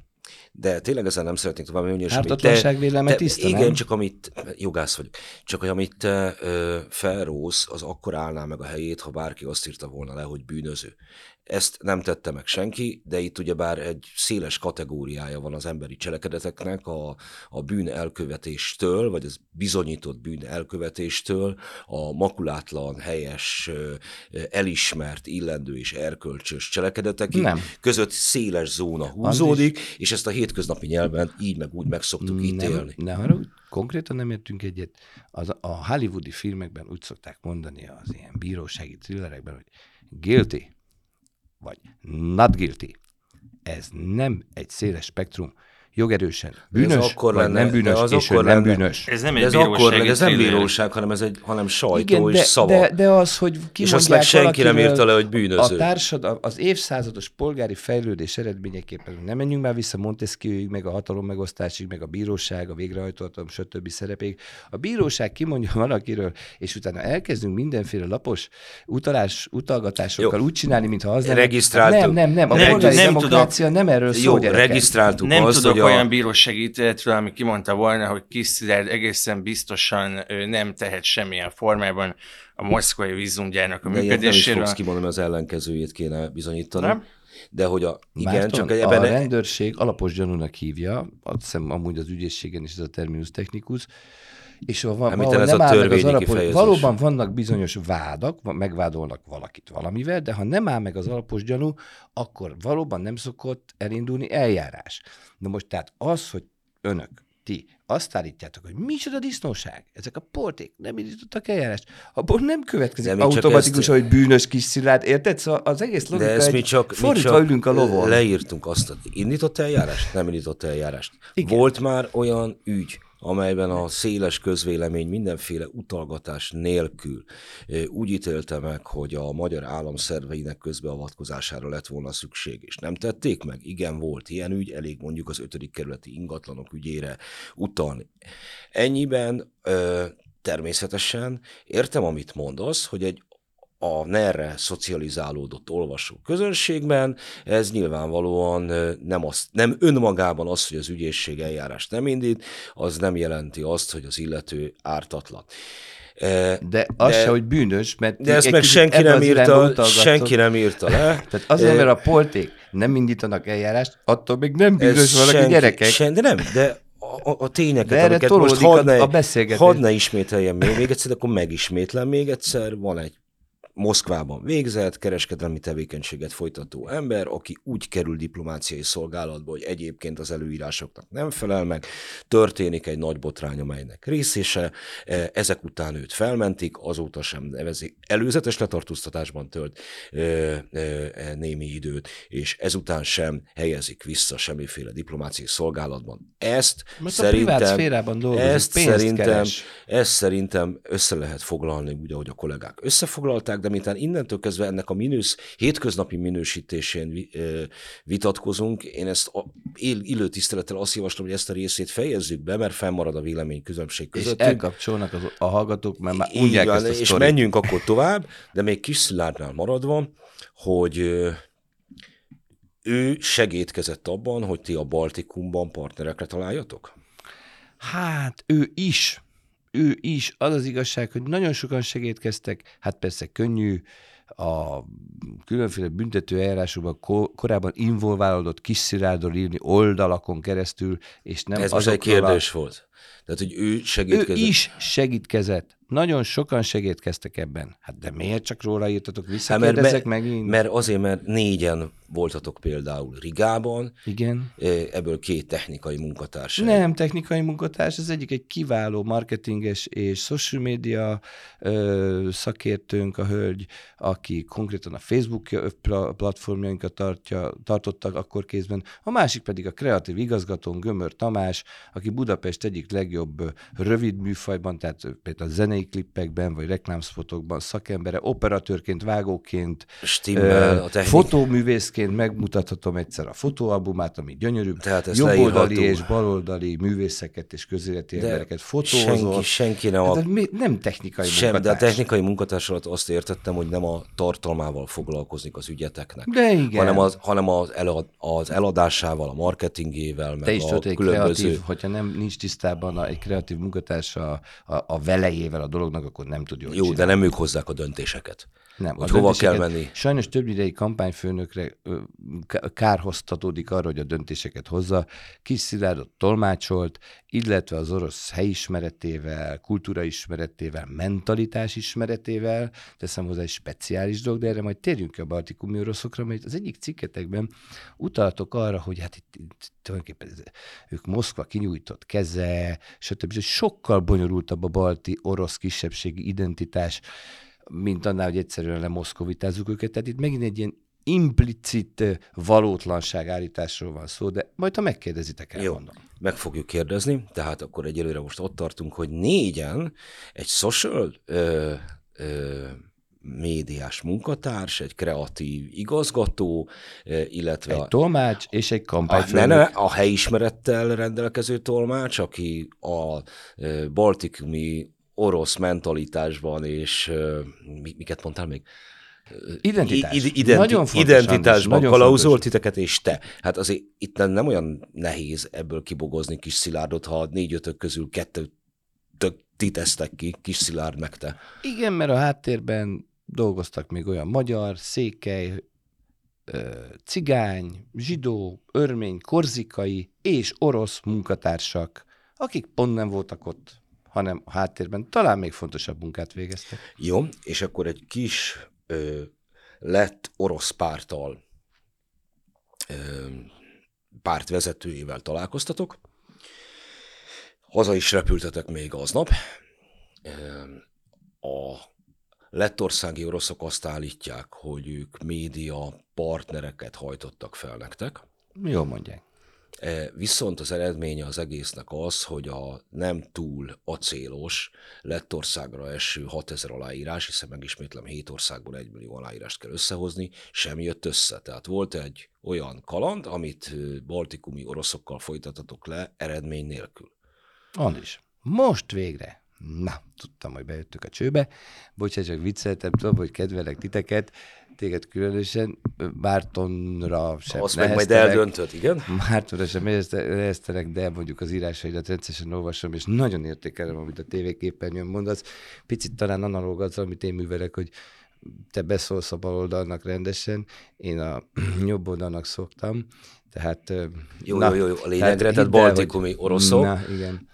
de tényleg ezen nem szeretnék tovább menni. Ártatlanság vélelme te- tiszta, Igen, nem? csak amit, jogász vagyok, csak hogy amit te felrósz, az akkor állná meg a helyét, ha bárki azt írta volna le, hogy bűnöző. Ezt nem tette meg senki, de itt ugyebár egy széles kategóriája van az emberi cselekedeteknek, a, a bűn elkövetéstől, vagy az bizonyított bűn elkövetéstől, a makulátlan, helyes, elismert, illendő és erkölcsös cselekedetekig Nem. között széles zóna húzódik, és ezt a hétköznapi nyelven így meg úgy meg szoktuk ítélni. Nem, ne haragudj, konkrétan nem értünk egyet. Az, a hollywoodi filmekben úgy szokták mondani az ilyen bírósági thrillerekben, hogy guilty, vagy not guilty. Ez nem egy széles spektrum. Jogerősen bűnös, akkor vagy lenne- nem de bűnös, az és ő akkor nem lenne- bűnös. Ez nem De egy ez akkor, bírósági meg ez nem bíróság, hanem ez egy, hanem sajtó Igen, és de, szava. de, de az, hogy kimondják azt meg senki nem írta le, hogy bűnöző. A társadal, az évszázados polgári fejlődés eredményeképpen nem menjünk már vissza Montesquieuig, meg a hatalom megosztásig, meg a bíróság, a végrehajtóhatalom, stb. szerepéig. A bíróság kimondja valakiről, és utána elkezdünk mindenféle lapos utalás, utalgatásokkal Jó. úgy csinálni, mintha az nem. Regisztráltuk. Nem, nem, nem. A Nem, polgári nem demokrácia nem erről szól, Jó, gyerekek. regisztráltuk Nem azt, tudok hogy a... olyan bírósági ítéletről, ami kimondta volna, hogy Kis Szilárd egészen biztosan ö, nem tehet semmilyen formában a moszkvai vízumgyárnak a de ilyet nem is működéséről. kimondani, az ellenkezőjét kéne bizonyítani. Nem? De hogy a... Igen, Márton, csak a ebben... rendőrség alapos gyanúnak hívja, azt hiszem amúgy az ügyészségen is ez a terminus technikus, és ha van, Említem, valahol ez nem a áll meg az alapos, valóban vannak bizonyos vádak, megvádolnak valakit valamivel, de ha nem áll meg az alapos gyanú, akkor valóban nem szokott elindulni eljárás. Na most tehát az, hogy önök, ti azt állítjátok, hogy micsoda disznóság, ezek a porték nem indítottak eljárást, abból nem következik De automatikusan, ezt- hogy bűnös kis szilárd, érted? Szóval az egész logika De ezt mi csak, mi csak ülünk a lovon. leírtunk azt, hogy indított eljárást? Nem indított eljárást. Igen. Volt már olyan ügy, amelyben a széles közvélemény mindenféle utalgatás nélkül úgy ítélte meg, hogy a magyar állam szerveinek közbeavatkozására lett volna szükség, és nem tették meg? Igen, volt ilyen ügy, elég mondjuk az ötödik kerületi ingatlanok ügyére utalni. Ennyiben természetesen értem, amit mondasz, hogy egy a NER-re szocializálódott olvasó közönségben, ez nyilvánvalóan nem, az, nem önmagában az, hogy az ügyészség eljárást nem indít, az nem jelenti azt, hogy az illető ártatlan. E, De az De- se, hogy bűnös, mert De ezt meg senki nem, írta, senki nem írta le. (laughs) Tehát azért, mert a polték nem indítanak eljárást, attól még nem bűnös valaki senki- gyerekek. Sen, de nem, de a, a, a tényeket, De erre amiket most hadd a- ne, a hadd ne ismételjem még, még egyszer, de akkor megismétlem még egyszer. Van egy Moszkvában végzett, kereskedelmi tevékenységet folytató ember, aki úgy kerül diplomáciai szolgálatba, hogy egyébként az előírásoknak nem felel meg, történik egy nagy botrány, amelynek részése, e, ezek után őt felmentik, azóta sem nevezik, előzetes letartóztatásban tölt ö, e, némi időt, és ezután sem helyezik vissza semmiféle diplomáciai szolgálatban. Ezt a szerintem, privát szférában dolgozik, ezt szerintem, keres. ezt szerintem össze lehet foglalni, úgy, ahogy a kollégák összefoglalták, de miután innentől kezdve ennek a minősz, hétköznapi minősítésén vitatkozunk, én ezt a, él, illő tisztelettel azt javaslom, hogy ezt a részét fejezzük be, mert fennmarad a vélemény különbség És közöttünk. elkapcsolnak az, a hallgatók, mert már unják van, ezt a és sztorit. menjünk akkor tovább, de még kis Szilárdnál maradva, hogy ő segítkezett abban, hogy ti a Baltikumban partnerekre találjatok? Hát ő is, ő is. Az az igazság, hogy nagyon sokan segítkeztek, hát persze könnyű a különféle büntető eljárásokban ko- korábban involválódott kis Szilárdról írni oldalakon keresztül, és nem Ez most egy azokról a- kérdés volt. Tehát, hogy ő Ő segítkezett. is segítkezett. Nagyon sokan segítkeztek ebben. Hát de miért csak róla írtatok? Hát mert, mert, megint? mert azért, mert négyen voltatok például Rigában, Igen. eh, ebből két technikai munkatárs. Nem technikai munkatárs, az egyik egy kiváló marketinges és social media ö, szakértőnk, a hölgy, aki konkrétan a Facebook pla- platformjainkat tartja, tartottak akkor kézben, a másik pedig a kreatív igazgatón Gömör Tamás, aki Budapest egyik legjobb rövid műfajban, tehát például a zenei klippekben vagy reklámszfotokban szakembere, operatőrként, vágóként, Stimmel, ö, fotóművészként megmutathatom egyszer a fotóalbumát, ami gyönyörű, Tehát jobboldali és baloldali művészeket és közéleti De embereket senki, fotózott. senki nem Hát a nem technikai Sem, de a munkatárs. technikai munkatárs alatt azt értettem, hogy nem a tartalmával foglalkozik az ügyeteknek, De igen. hanem, az, hanem az, elad, az eladásával, a marketingével, meg Te is a tudod, különböző... kreatív, hogyha nem nincs tisztában a, egy kreatív munkatárs a, a, a velejével a dolognak, akkor nem tud jól Jó, de csinálni. nem ők hozzák a döntéseket. Nem, hogy hova kell menni. Sajnos több idei kampányfőnökre kárhoztatódik arra, hogy a döntéseket hozza. Kis Szilárdot tolmácsolt, illetve az orosz helyismeretével, kultúraismeretével, mentalitás ismeretével, teszem hozzá egy speciális dolog, de erre majd térjünk a baltikumi oroszokra, mert az egyik cikketekben utaltok arra, hogy hát itt, itt tulajdonképpen ők Moszkva kinyújtott keze, stb. És sokkal bonyolultabb a balti orosz kisebbségi identitás, mint annál, hogy egyszerűen lemoszkovitázzuk őket. Tehát itt megint egy ilyen implicit valótlanság állításról van szó, de majd ha megkérdezitek, Jó, elmondom. meg fogjuk kérdezni, tehát akkor egyelőre most ott tartunk, hogy négyen egy social ö, ö, médiás munkatárs, egy kreatív igazgató, illetve Egy tolmács és egy kampányfőnök. ne, ne, a helyismerettel rendelkező tolmács, aki a baltikumi orosz mentalitásban és ö, mi, miket mondtál még? Identitás. I- id- identi- Nagyon fontos, identitásban nagyon kalauzolt titeket, és te. Hát azért itt nem, olyan nehéz ebből kibogozni kis szilárdot, ha négy-ötök közül kettő tök ti tesztek ki, kis szilárd meg te. Igen, mert a háttérben dolgoztak még olyan magyar, székely, cigány, zsidó, örmény, korzikai és orosz munkatársak, akik pont nem voltak ott, hanem a háttérben talán még fontosabb munkát végeztek. Jó, és akkor egy kis ö, lett orosz pártal ö, párt vezetőjével találkoztatok. Haza is repültetek még aznap. Ö, A lettországi oroszok azt állítják, hogy ők média partnereket hajtottak fel nektek. Jól mondják. E, Viszont az eredménye az egésznek az, hogy a nem túl acélos Lettországra eső 6000 aláírás, hiszen megismétlem 7 országból 1 millió aláírást kell összehozni, sem jött össze. Tehát volt egy olyan kaland, amit baltikumi oroszokkal folytatatok le eredmény nélkül. Andris, most végre. Na, tudtam, hogy bejöttök a csőbe. Bocsánat, csak vicceltem, tudom, hogy kedvelek titeket, téged különösen, Mártonra sem Azt meg majd eldöntöd, igen? Mártonra sem nehezte- neheztelek, de mondjuk az írásaidat rendszeresen olvasom, és nagyon értékelem, amit a tévéképernyőn mondasz. Picit talán analóg az, amit én művelek, hogy te beszólsz a baloldalnak rendesen, én a (clears throat) jobb oldalnak szoktam, tehát... Jó, jó, jó, jó, a lényegre, tehát el, baltikumi hogy- oroszok. Na, igen.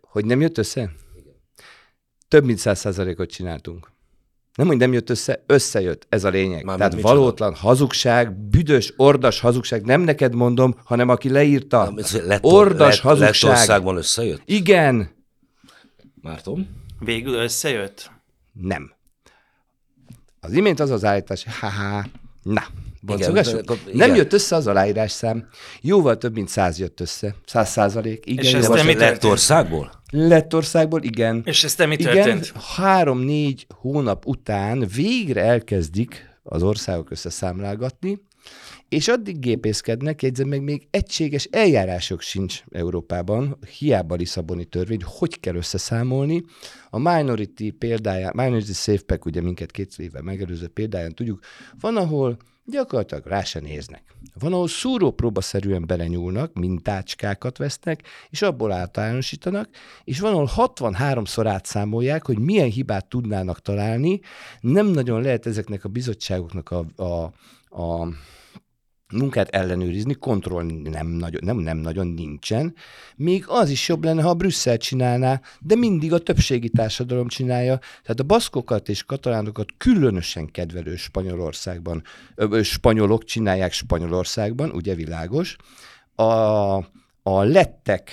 Hogy nem jött össze? Több mint száz százalékot csináltunk. Nem, hogy nem jött össze, összejött, ez a lényeg. Mármint Tehát valótlan hazugság, büdös, ordas hazugság, nem neked mondom, hanem aki leírta. Lett, ordas lett, hazugság. Lettországban összejött? Igen, Márton? Végül összejött? nem. Az imént az az állítás, haha, na, igen. Nem jött össze az aláírás szám. Jóval több, mint száz jött össze. Száz százalék. Igen, És ez nem történt? Lettországból? Lettországból, igen. És ez te mi Igen, történt? három-négy hónap után végre elkezdik az országok összeszámlálgatni, és addig gépészkednek, jegyzem meg, még egységes eljárások sincs Európában, hiába Lisszaboni törvény, hogy kell összeszámolni. A Minority példáján, Minority Safe Pack, ugye minket két éve megelőző példáján tudjuk, van, ahol gyakorlatilag rá se néznek. Van, ahol szúrópróbaszerűen belenyúlnak, mintácskákat vesznek, és abból általánosítanak, és van, ahol 63-szor átszámolják, hogy milyen hibát tudnának találni. Nem nagyon lehet ezeknek a bizottságoknak a, a, a munkát ellenőrizni, kontroll nem nagyon, nem, nem nagyon nincsen. Még az is jobb lenne, ha a Brüsszel csinálná, de mindig a többségi társadalom csinálja. Tehát a baszkokat és katalánokat különösen kedvelő Spanyolországban, ö, spanyolok csinálják Spanyolországban, ugye világos. A, a lettek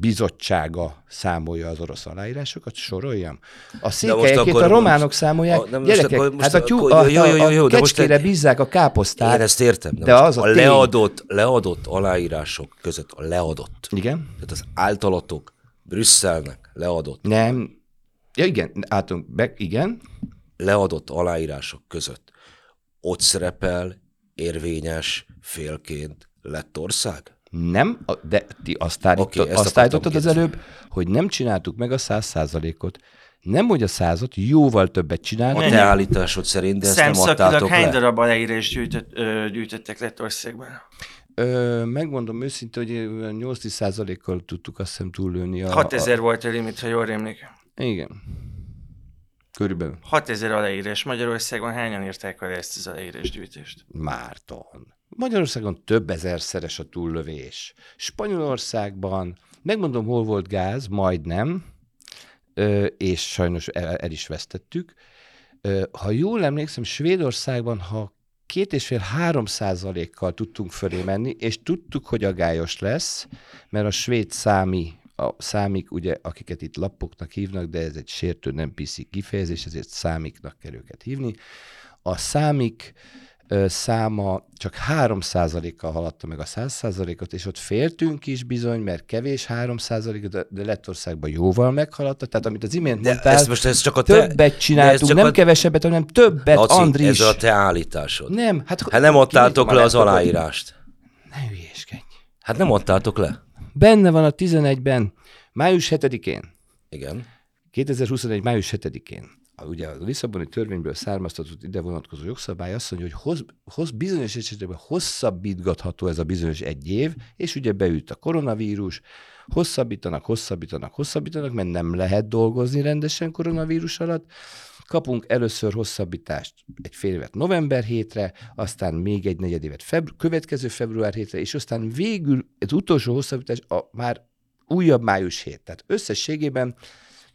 bizottsága számolja az orosz aláírásokat, soroljam. A székelyekét a románok most, számolják. A, most, Gyerekek, most, hát a, tyú, a, jó, jó, jó, jó, a kecskére bízzák a káposztát. Én ezt értem. De, de az a, a leadott, leadott aláírások között a leadott. Igen. Tehát az általatok Brüsszelnek leadott. Nem. Ja, igen, álltunk be, igen. Leadott aláírások között ott szerepel érvényes félként lett ország? Nem, de ti azt, állítod, okay, azt állítottad az előbb, hogy nem csináltuk meg a száz százalékot. Nem, hogy a százat, jóval többet csinálni. A te állításod szerint, de ezt nem adtátok hány darab aláírás gyűjtött, ö, gyűjtöttek Lettországban? Ö, megmondom őszintén, hogy 8 százalékkal tudtuk azt hiszem túllőni. A, 6000 a... volt a limit, ha jól rémlik. Igen. Körülbelül. 6000 aláírás. Magyarországon hányan írták el ezt az aláírás gyűjtést? Márton. Magyarországon több ezerszeres a túllövés. Spanyolországban, megmondom, hol volt gáz, majdnem, és sajnos el, el is vesztettük. Ha jól emlékszem, Svédországban, ha két és fél három százalékkal tudtunk fölé menni, és tudtuk, hogy agályos lesz, mert a svéd számi, a számik, ugye, akiket itt lappoknak hívnak, de ez egy sértő, nem piszi kifejezés, ezért számiknak kell őket hívni. A számik száma csak 3%-kal haladta meg a 100%-ot, és ott féltünk is bizony, mert kevés 3%, de, de Lettországban jóval meghaladta. Tehát amit az imént de mondtál, ez most ez csak a te, többet csináltunk, nem a... kevesebbet, hanem többet, Laci, Andris. ez a te állításod. Nem, hát, hát nem adtátok le az aláírást. Ne hülyéskedj. Hát nem adtátok le. Benne van a 11-ben, május 7-én. Igen. 2021. május 7-én ugye a Lisszaboni törvényből származtatott ide vonatkozó jogszabály azt mondja, hogy hoz, hoz bizonyos esetben hosszabbítgatható ez a bizonyos egy év, és ugye beült a koronavírus, hosszabbítanak, hosszabbítanak, hosszabbítanak, mert nem lehet dolgozni rendesen koronavírus alatt, kapunk először hosszabbítást egy fél évet november hétre, aztán még egy negyed évet febru- következő február hétre, és aztán végül az utolsó hosszabbítás a már újabb május hét. Tehát összességében,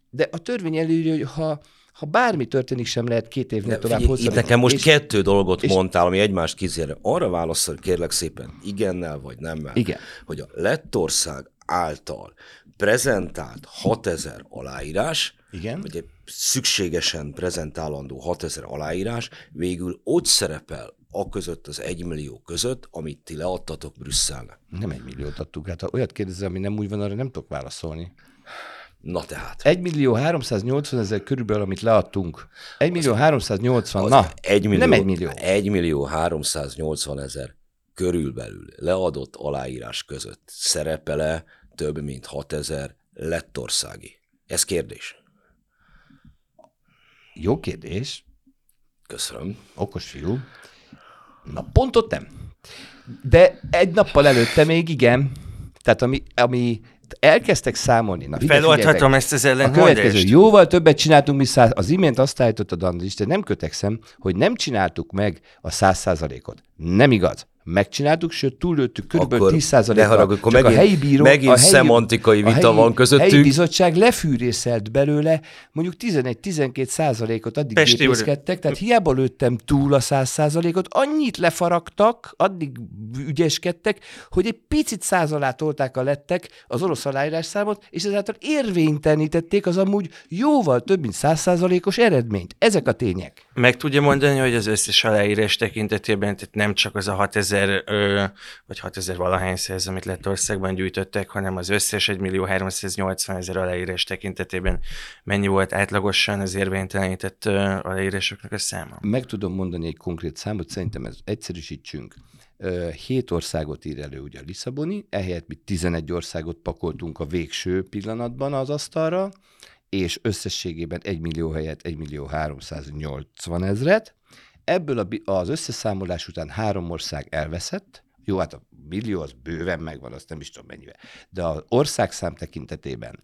de a törvény előírja, hogy ha ha bármi történik, sem lehet két évnél tovább hozzá. Itt nekem most és, kettő dolgot és, mondtál, ami egymást kizérre. Arra válaszol, kérlek szépen, igennel vagy nemmel, igen. hogy a Lettország által prezentált 6000 aláírás, igen. egy szükségesen prezentálandó 6000 aláírás végül ott szerepel a között, az egymillió között, amit ti leadtatok Brüsszelnek. Nem egy milliót adtuk, hát ha olyat kérdezel, ami nem úgy van, arra nem tudok válaszolni. Na tehát. 1 millió 380 ezer körülbelül, amit leadtunk. 1 millió 380, az na, 1 millió, nem 1 millió. 1 millió 380 ezer körülbelül leadott aláírás között szerepele több mint 6 ezer lettországi? Ez kérdés. Jó kérdés. Köszönöm. Okos fiú. Na, pontot nem. De egy nappal előtte még igen. Tehát ami, ami elkezdtek számolni. Na, Feloldhatom ezt az ellentmondást? A következő, jóval többet csináltunk, mint száz, az imént azt állítottad, Andris, de nem kötekszem, hogy nem csináltuk meg a száz százalékot. Nem igaz megcsináltuk, sőt túllőttük kb. 10%-kal. harag, akkor megint, a helyi bíró, megint a helyi, szemantikai vita a helyi, van közöttünk. A helyi bizottság lefűrészelt belőle mondjuk 11-12 százalékot addig gépészkedtek, tehát hiába lőttem túl a 100 százalékot, annyit lefaragtak, addig ügyeskedtek, hogy egy picit száz alá tolták a lettek az orosz aláírás számot, és ezáltal érvénytelenítették az amúgy jóval több mint 100 százalékos eredményt. Ezek a tények. Meg tudja mondani, hogy az összes aláírás tekintetében, tehát nem csak az a 6000 6000 vagy 6000 valahány szerz, amit Lettországban gyűjtöttek, hanem az összes 1 millió 380 ezer aláírás tekintetében mennyi volt átlagosan az érvénytelenített aláírásoknak a száma? Meg tudom mondani egy konkrét számot, szerintem ez egyszerűsítsünk. Hét országot ír elő ugye a Lisszaboni, ehelyett mi 11 országot pakoltunk a végső pillanatban az asztalra, és összességében 1 millió helyett 1 millió 380 ezret. Ebből az összeszámolás után három ország elveszett, jó, hát a millió az bőven megvan, azt nem is tudom mennyivel, de az országszám tekintetében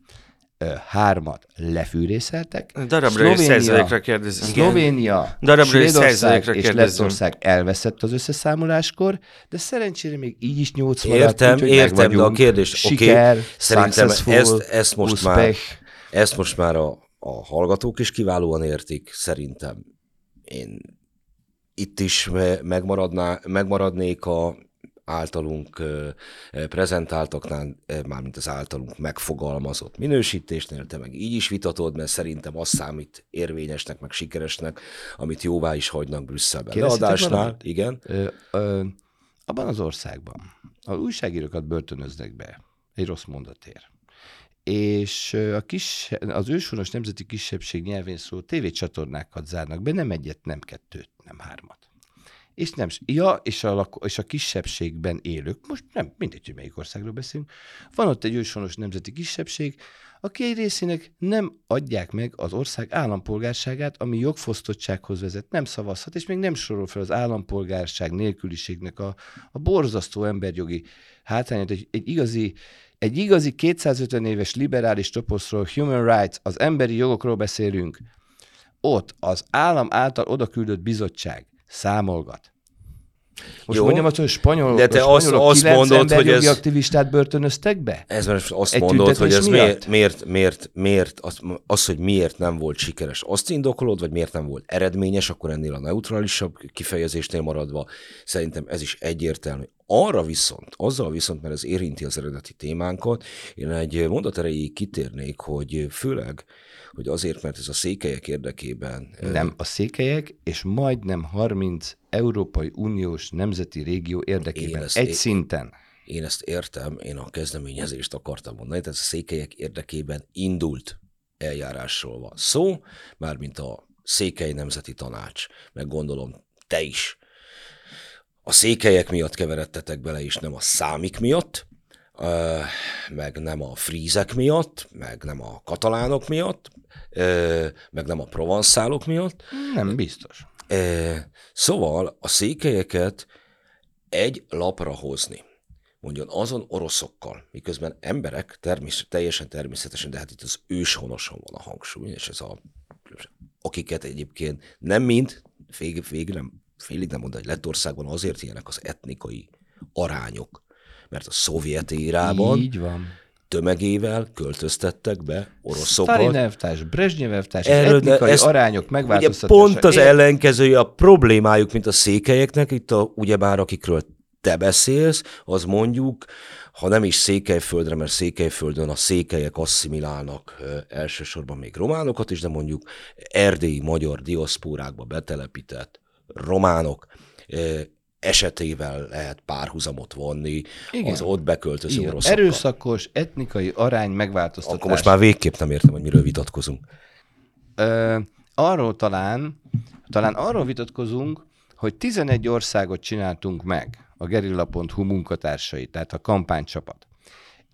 hármat lefűrészeltek. Darabra Szlovénia, kérdezem. Szlovénia, Darabra Svédország és Lettország elveszett az összeszámoláskor, de szerencsére még így is nyolc maradt. Értem, értem, de a kérdés, Siker, okay, szerintem ezt, ezt most már ezt most már a, a hallgatók is kiválóan értik, szerintem én itt is megmaradná, megmaradnék a általunk prezentáltaknál, mármint az általunk megfogalmazott minősítésnél, te meg így is vitatod, mert szerintem az számít érvényesnek, meg sikeresnek, amit jóvá is hagynak Brüsszelben. Leadásnál, igen. Ö, ö, abban az országban a újságírókat börtönöznek be egy rossz mondatért és a kis, az őshonos nemzeti kisebbség nyelvén szóló tévécsatornákat zárnak be, nem egyet, nem kettőt, nem hármat. És nem, ja, és a, és a kisebbségben élők, most nem, mindegy, hogy melyik országról beszélünk, van ott egy őshonos nemzeti kisebbség, aki egy részének nem adják meg az ország állampolgárságát, ami jogfosztottsághoz vezet, nem szavazhat, és még nem sorol fel az állampolgárság nélküliségnek a, a borzasztó emberjogi hátrányát, egy, egy igazi egy igazi 250 éves liberális toposzról, human rights, az emberi jogokról beszélünk. Ott az állam által odaküldött bizottság számolgat. Most Jó, mondjam azt, hogy spanyol, de te azt, azt mondod, hogy ez... aktivistát börtönöztek be? Ez most azt Egy mondod, hogy ez miért, miért, miért, miért az, az, hogy miért nem volt sikeres, azt indokolod, vagy miért nem volt eredményes, akkor ennél a neutralisabb kifejezésnél maradva, szerintem ez is egyértelmű. Arra viszont, azzal viszont, mert ez érinti az eredeti témánkat, én egy mondat erejéig kitérnék, hogy főleg hogy azért, mert ez a székelyek érdekében... Nem, a székelyek és majdnem 30 Európai Uniós nemzeti régió érdekében, én egy é- szinten. Én ezt értem, én a kezdeményezést akartam mondani, tehát a székelyek érdekében indult eljárásról van szó, mármint a Székely Nemzeti Tanács, meg gondolom te is. A székelyek miatt keveredtetek bele, és nem a számik miatt, meg nem a frízek miatt, meg nem a katalánok miatt, meg nem a provanszálok miatt. Nem biztos. Szóval a székelyeket egy lapra hozni, mondjon azon oroszokkal, miközben emberek termés, teljesen természetesen, de hát itt az őshonoson van a hangsúly, és ez a, akiket egyébként nem mind, végig, végig nem, félig nem mondani, hogy Lettországban azért ilyenek az etnikai arányok, mert a szovjet érában Így van tömegével költöztettek be oroszokat. Stalin elvtárs, Brezsnyev elvtárs, Erről, etnikai ezt, arányok megváltoztatása. Ugye pont az Ér... ellenkezője a problémájuk, mint a székelyeknek, itt a, ugyebár akikről te beszélsz, az mondjuk, ha nem is Székelyföldre, mert Székelyföldön a székelyek asszimilálnak elsősorban még románokat is, de mondjuk erdélyi magyar diaszpórákba betelepített románok, esetével lehet párhuzamot vonni Igen. az ott beköltöző Igen. oroszokkal. Erőszakos, etnikai arány megváltoztatás. Akkor most már végképp nem értem, hogy miről vitatkozunk. Ö, arról talán, talán arról vitatkozunk, hogy 11 országot csináltunk meg a gerilla.hu munkatársai, tehát a kampánycsapat.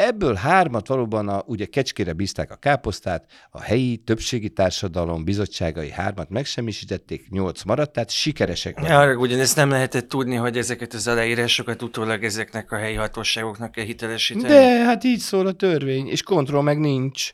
Ebből hármat valóban a, ugye Kecskére bízták a káposztát, a helyi többségi társadalom bizottságai hármat megsemmisítették, nyolc maradt, tehát sikeresek Ja, ugyanezt nem lehetett tudni, hogy ezeket az aláírásokat utólag ezeknek a helyi hatóságoknak kell hitelesíteni. De hát így szól a törvény, és kontroll meg nincs.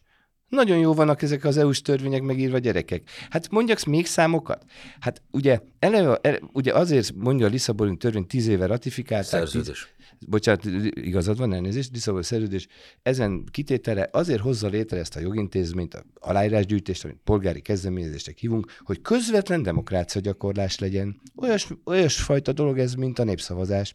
Nagyon jó vannak ezek az EU-s törvények megírva gyerekek. Hát mondjak még számokat? Hát ugye, eleve, ele, ugye azért mondja a Lisszaboni törvény tíz éve ratifikálták. Szerződés bocsánat, igazad van, elnézést, Lisszaboni szerződés ezen kitétele azért hozza létre ezt a jogintézményt, a aláírásgyűjtést, amit polgári kezdeményezésnek hívunk, hogy közvetlen demokrácia gyakorlás legyen. Olyas, olyasfajta dolog ez, mint a népszavazás.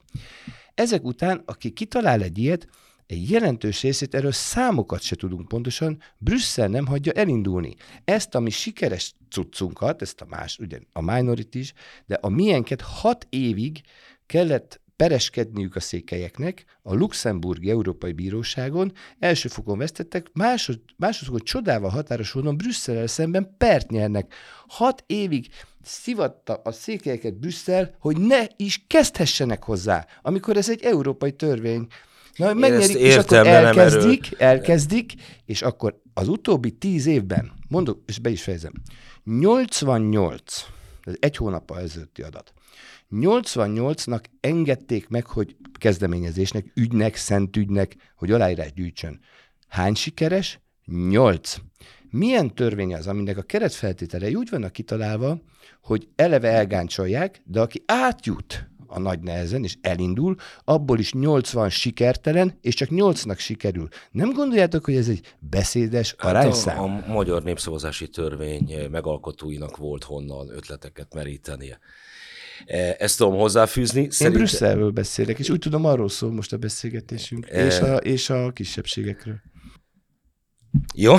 Ezek után, aki kitalál egy ilyet, egy jelentős részét, erről számokat se tudunk pontosan, Brüsszel nem hagyja elindulni. Ezt a mi sikeres cuccunkat, ezt a más, ugye a minority is, de a miénket hat évig kellett pereskedniük a székelyeknek, a luxemburgi Európai Bíróságon első fokon vesztettek, másod, másodfokon csodával határos módon Brüsszel szemben pert nyernek. Hat évig szivatta a székelyeket Brüsszel, hogy ne is kezdhessenek hozzá, amikor ez egy európai törvény. Na, megnyerik, és akkor elkezdik, elkezdik, és akkor az utóbbi tíz évben, mondok, és be is fejezem, 88, ez egy hónappal ezelőtti adat, 88-nak engedték meg, hogy kezdeményezésnek, ügynek, szent ügynek, hogy aláírás gyűjtsön. Hány sikeres? 8. Milyen törvény az, aminek a keretfeltételei úgy vannak kitalálva, hogy eleve elgáncsolják, de aki átjut a nagy nehezen, és elindul, abból is 80 sikertelen, és csak 8-nak sikerül. Nem gondoljátok, hogy ez egy beszédes hát arányszám? A, a magyar népszavazási törvény megalkotóinak volt honnan ötleteket merítenie. E, ezt tudom hozzáfűzni. Szerint... Én Brüsszelről beszélek, és úgy tudom, arról szól most a beszélgetésünk, e... és, a, és a kisebbségekről. Jó,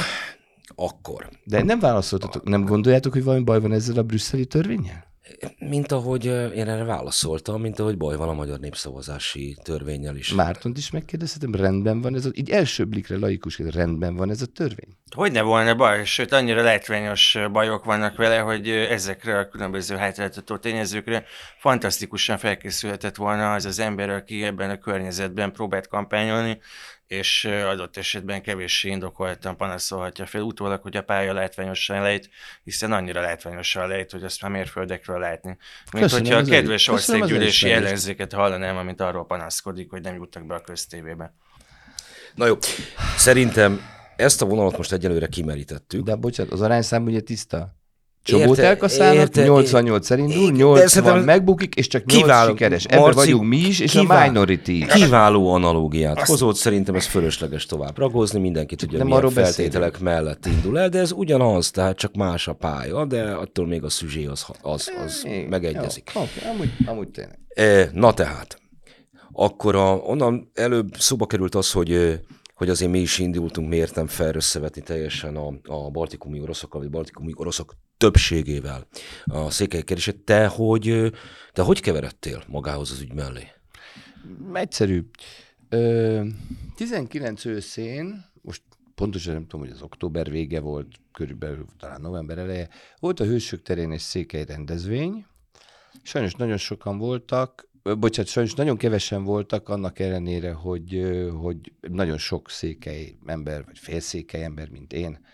akkor. De nem válaszoltatok, nem gondoljátok, hogy valami baj van ezzel a brüsszeli törvényel? Mint ahogy én erre válaszoltam, mint ahogy baj van a magyar népszavazási törvényel is. Mártont is megkérdezhetem, rendben van ez a, így első blikre laikus, rendben van ez a törvény? Hogy ne volna baj, sőt annyira látványos bajok vannak vele, hogy ezekre a különböző hátráltató tényezőkre fantasztikusan felkészülhetett volna az az ember, aki ebben a környezetben próbált kampányolni, és adott esetben kevéssé indokoltan panaszolhatja fel utólag, hogy a pálya látványosan lejt, hiszen annyira látványosan lejt, hogy azt már mérföldekről látni. Mint Köszönöm, hogyha a kedves országgyűlési ellenzéket hallanám, amint arról panaszkodik, hogy nem jutnak be a köztévébe. Na jó, szerintem ezt a vonalat most egyelőre kimerítettük. De bocsánat, az arányszám ugye tiszta? Csobót elkaszálnak, 88 indul, 80 megbukik, és csak 8 kiváló, sikeres. Ebben Marci, vagyunk mi is, és kiváló, a minority Kiváló analógiát Azt... hozott, szerintem ez fölösleges tovább ragozni, mindenki tudja, nem milyen feltételek beszélünk. mellett indul el, de ez ugyanaz, tehát csak más a pálya, de attól még a szüzsé az, az, az é, megegyezik. Jó, amúgy, amúgy tényleg. E, na tehát, akkor a, onnan előbb szóba került az, hogy hogy azért mi is indultunk, miért nem fel összevetni teljesen a, a baltikumi oroszokkal, vagy baltikumi oroszok többségével a székelykerését. Te hogy, te hogy keveredtél magához az ügy mellé? Egyszerű. Ö, 19 őszén, most pontosan nem tudom, hogy az október vége volt, körülbelül talán november eleje, volt a Hősök terén egy székely rendezvény, sajnos nagyon sokan voltak, bocsánat, sajnos nagyon kevesen voltak, annak ellenére, hogy, hogy nagyon sok székely ember, vagy félszékely ember, mint én,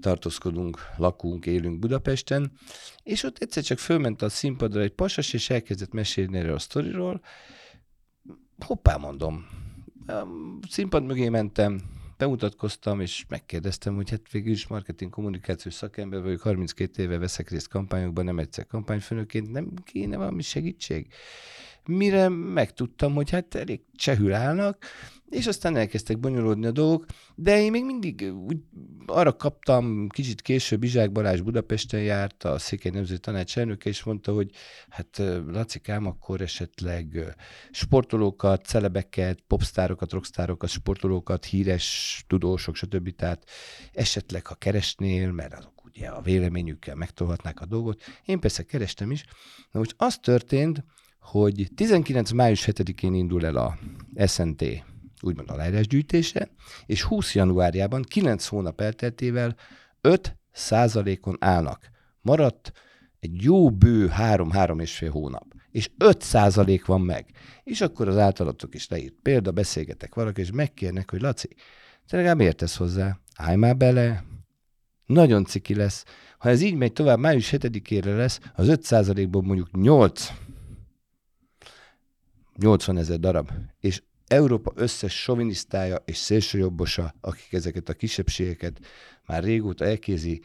tartózkodunk, lakunk, élünk Budapesten, és ott egyszer csak fölment a színpadra egy pasas, és elkezdett mesélni erről a sztoriról. Hoppá, mondom. A színpad mögé mentem, bemutatkoztam, és megkérdeztem, hogy hát végül is marketing kommunikációs szakember vagyok, 32 éve veszek részt kampányokban, nem egyszer kampányfőnöként, nem kéne valami segítség? Mire megtudtam, hogy hát elég csehül állnak, és aztán elkezdtek bonyolódni a dolgok, de én még mindig úgy arra kaptam, kicsit később Izsák Balázs Budapesten járt, a Székely Nemzeti Tanács elnöke, és mondta, hogy hát Lacikám, akkor esetleg sportolókat, celebeket, popstárokat, rockstárokat, sportolókat, híres tudósok, stb. Tehát esetleg, ha keresnél, mert azok ugye a véleményükkel megtolhatnák a dolgot. Én persze kerestem is. Na most az történt, hogy 19. május 7-én indul el a SNT úgymond aláírásgyűjtése, és 20 januárjában, 9 hónap elteltével 5 százalékon állnak. Maradt egy jó bő 3-3 és fél hónap, és 5 százalék van meg. És akkor az általatok is leírt példa, beszélgetek valaki, és megkérnek, hogy Laci, te legalább értesz hozzá, állj már bele, nagyon ciki lesz. Ha ez így megy tovább, május 7-ére lesz, az 5 százalékból mondjuk 8 80 ezer darab, és Európa összes sovinisztája és szélsőjobbosa, akik ezeket a kisebbségeket már régóta elkézi,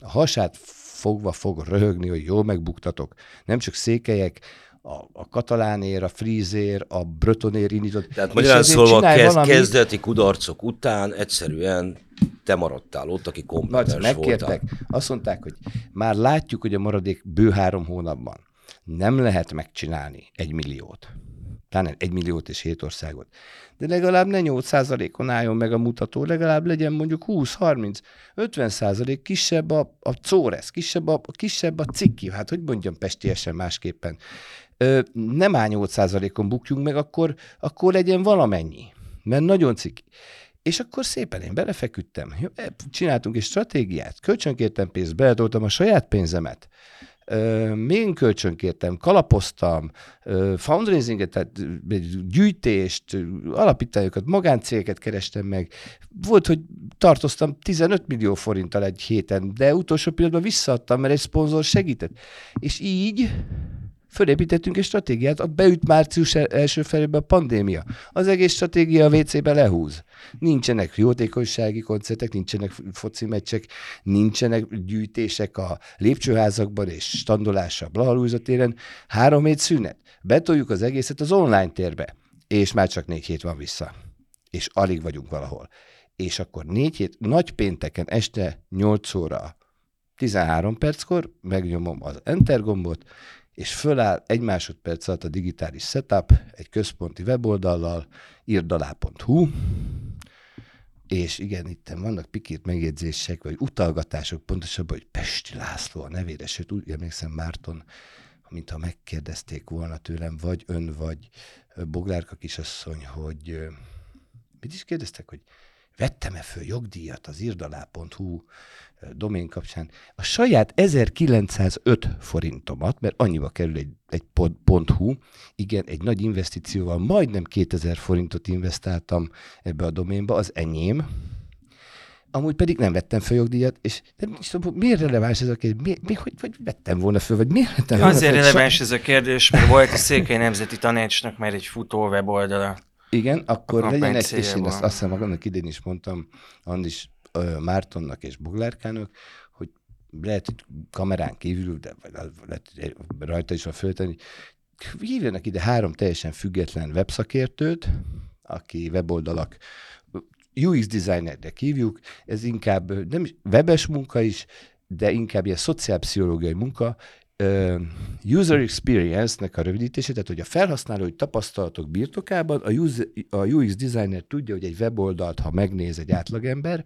a hasát fogva fog röhögni, hogy jól megbuktatok. Nem csak székelyek, a, a katalánér, a frízér, a brötonér indított. Tehát magyarán szólva kezd, valamit... kezdeti kudarcok után egyszerűen te maradtál ott, aki kompetens megkértek, voltál. azt mondták, hogy már látjuk, hogy a maradék bő három hónapban nem lehet megcsinálni egy milliót. Pláne egy milliót és hét országot. De legalább ne 8%-on álljon meg a mutató, legalább legyen mondjuk 20, 30, 50 százalék kisebb a, a córesz, kisebb a, kisebb a cikki, hát hogy mondjam pestiesen másképpen. ö, nem áll 8%-on bukjunk meg, akkor, akkor legyen valamennyi. Mert nagyon ciki. És akkor szépen én belefeküdtem. e, Csináltunk egy stratégiát, kölcsönkértem pénzt, beletoltam a saját pénzemet, még kölcsönkértem, kalapoztam, fundraisinget, tehát gyűjtést, alapítványokat, magáncégeket kerestem meg. Volt, hogy tartoztam 15 millió forinttal egy héten, de utolsó pillanatban visszaadtam, mert egy szponzor segített. És így fölépítettünk egy stratégiát, beüt március első felében a pandémia. Az egész stratégia a WC-be lehúz. Nincsenek jótékonysági koncertek, nincsenek foci meccsek, nincsenek gyűjtések a lépcsőházakban és standolás a Blahalúza téren. Három hét szünet. Betoljuk az egészet az online térbe. És már csak négy hét van vissza. És alig vagyunk valahol. És akkor négy hét, nagy pénteken este 8 óra 13 perckor megnyomom az Enter gombot, és föláll egy másodperc alatt a digitális setup egy központi weboldallal, irdalá.hu, és igen, itt vannak pikírt megjegyzések, vagy utalgatások, pontosabban, hogy Pesti László a nevére, sőt úgy emlékszem Márton, mintha megkérdezték volna tőlem, vagy ön, vagy Boglárka kisasszony, hogy mit is kérdeztek, hogy vettem-e föl jogdíjat az irdalá.hu domén kapcsán a saját 1905 forintomat, mert annyiba kerül egy, egy pont, .hu, igen, egy nagy investícióval majdnem 2000 forintot investáltam ebbe a doménba, az enyém, amúgy pedig nem vettem fel jogdíjat, és nem is tudom, miért releváns ez a kérdés? Mi, mi, hogy, vagy vettem volna föl, vagy miért vettem volna Azért föl? releváns ez a kérdés, mert volt a Székely Nemzeti Tanácsnak már egy futó weboldala. Igen, akkor legyen egy, és én azt, azt hiszem, annak idén is mondtam, Andis Mártonnak és Boglárkának, hogy lehet, hogy kamerán kívül, de lehet, hogy rajta is van föltenni, hívjanak ide három teljesen független webszakértőt, aki weboldalak UX designernek hívjuk, ez inkább nem webes munka is, de inkább ilyen szociálpszichológiai munka, user experience-nek a rövidítése, tehát hogy a felhasználói tapasztalatok birtokában a, user, a UX designer tudja, hogy egy weboldalt, ha megnéz egy átlagember,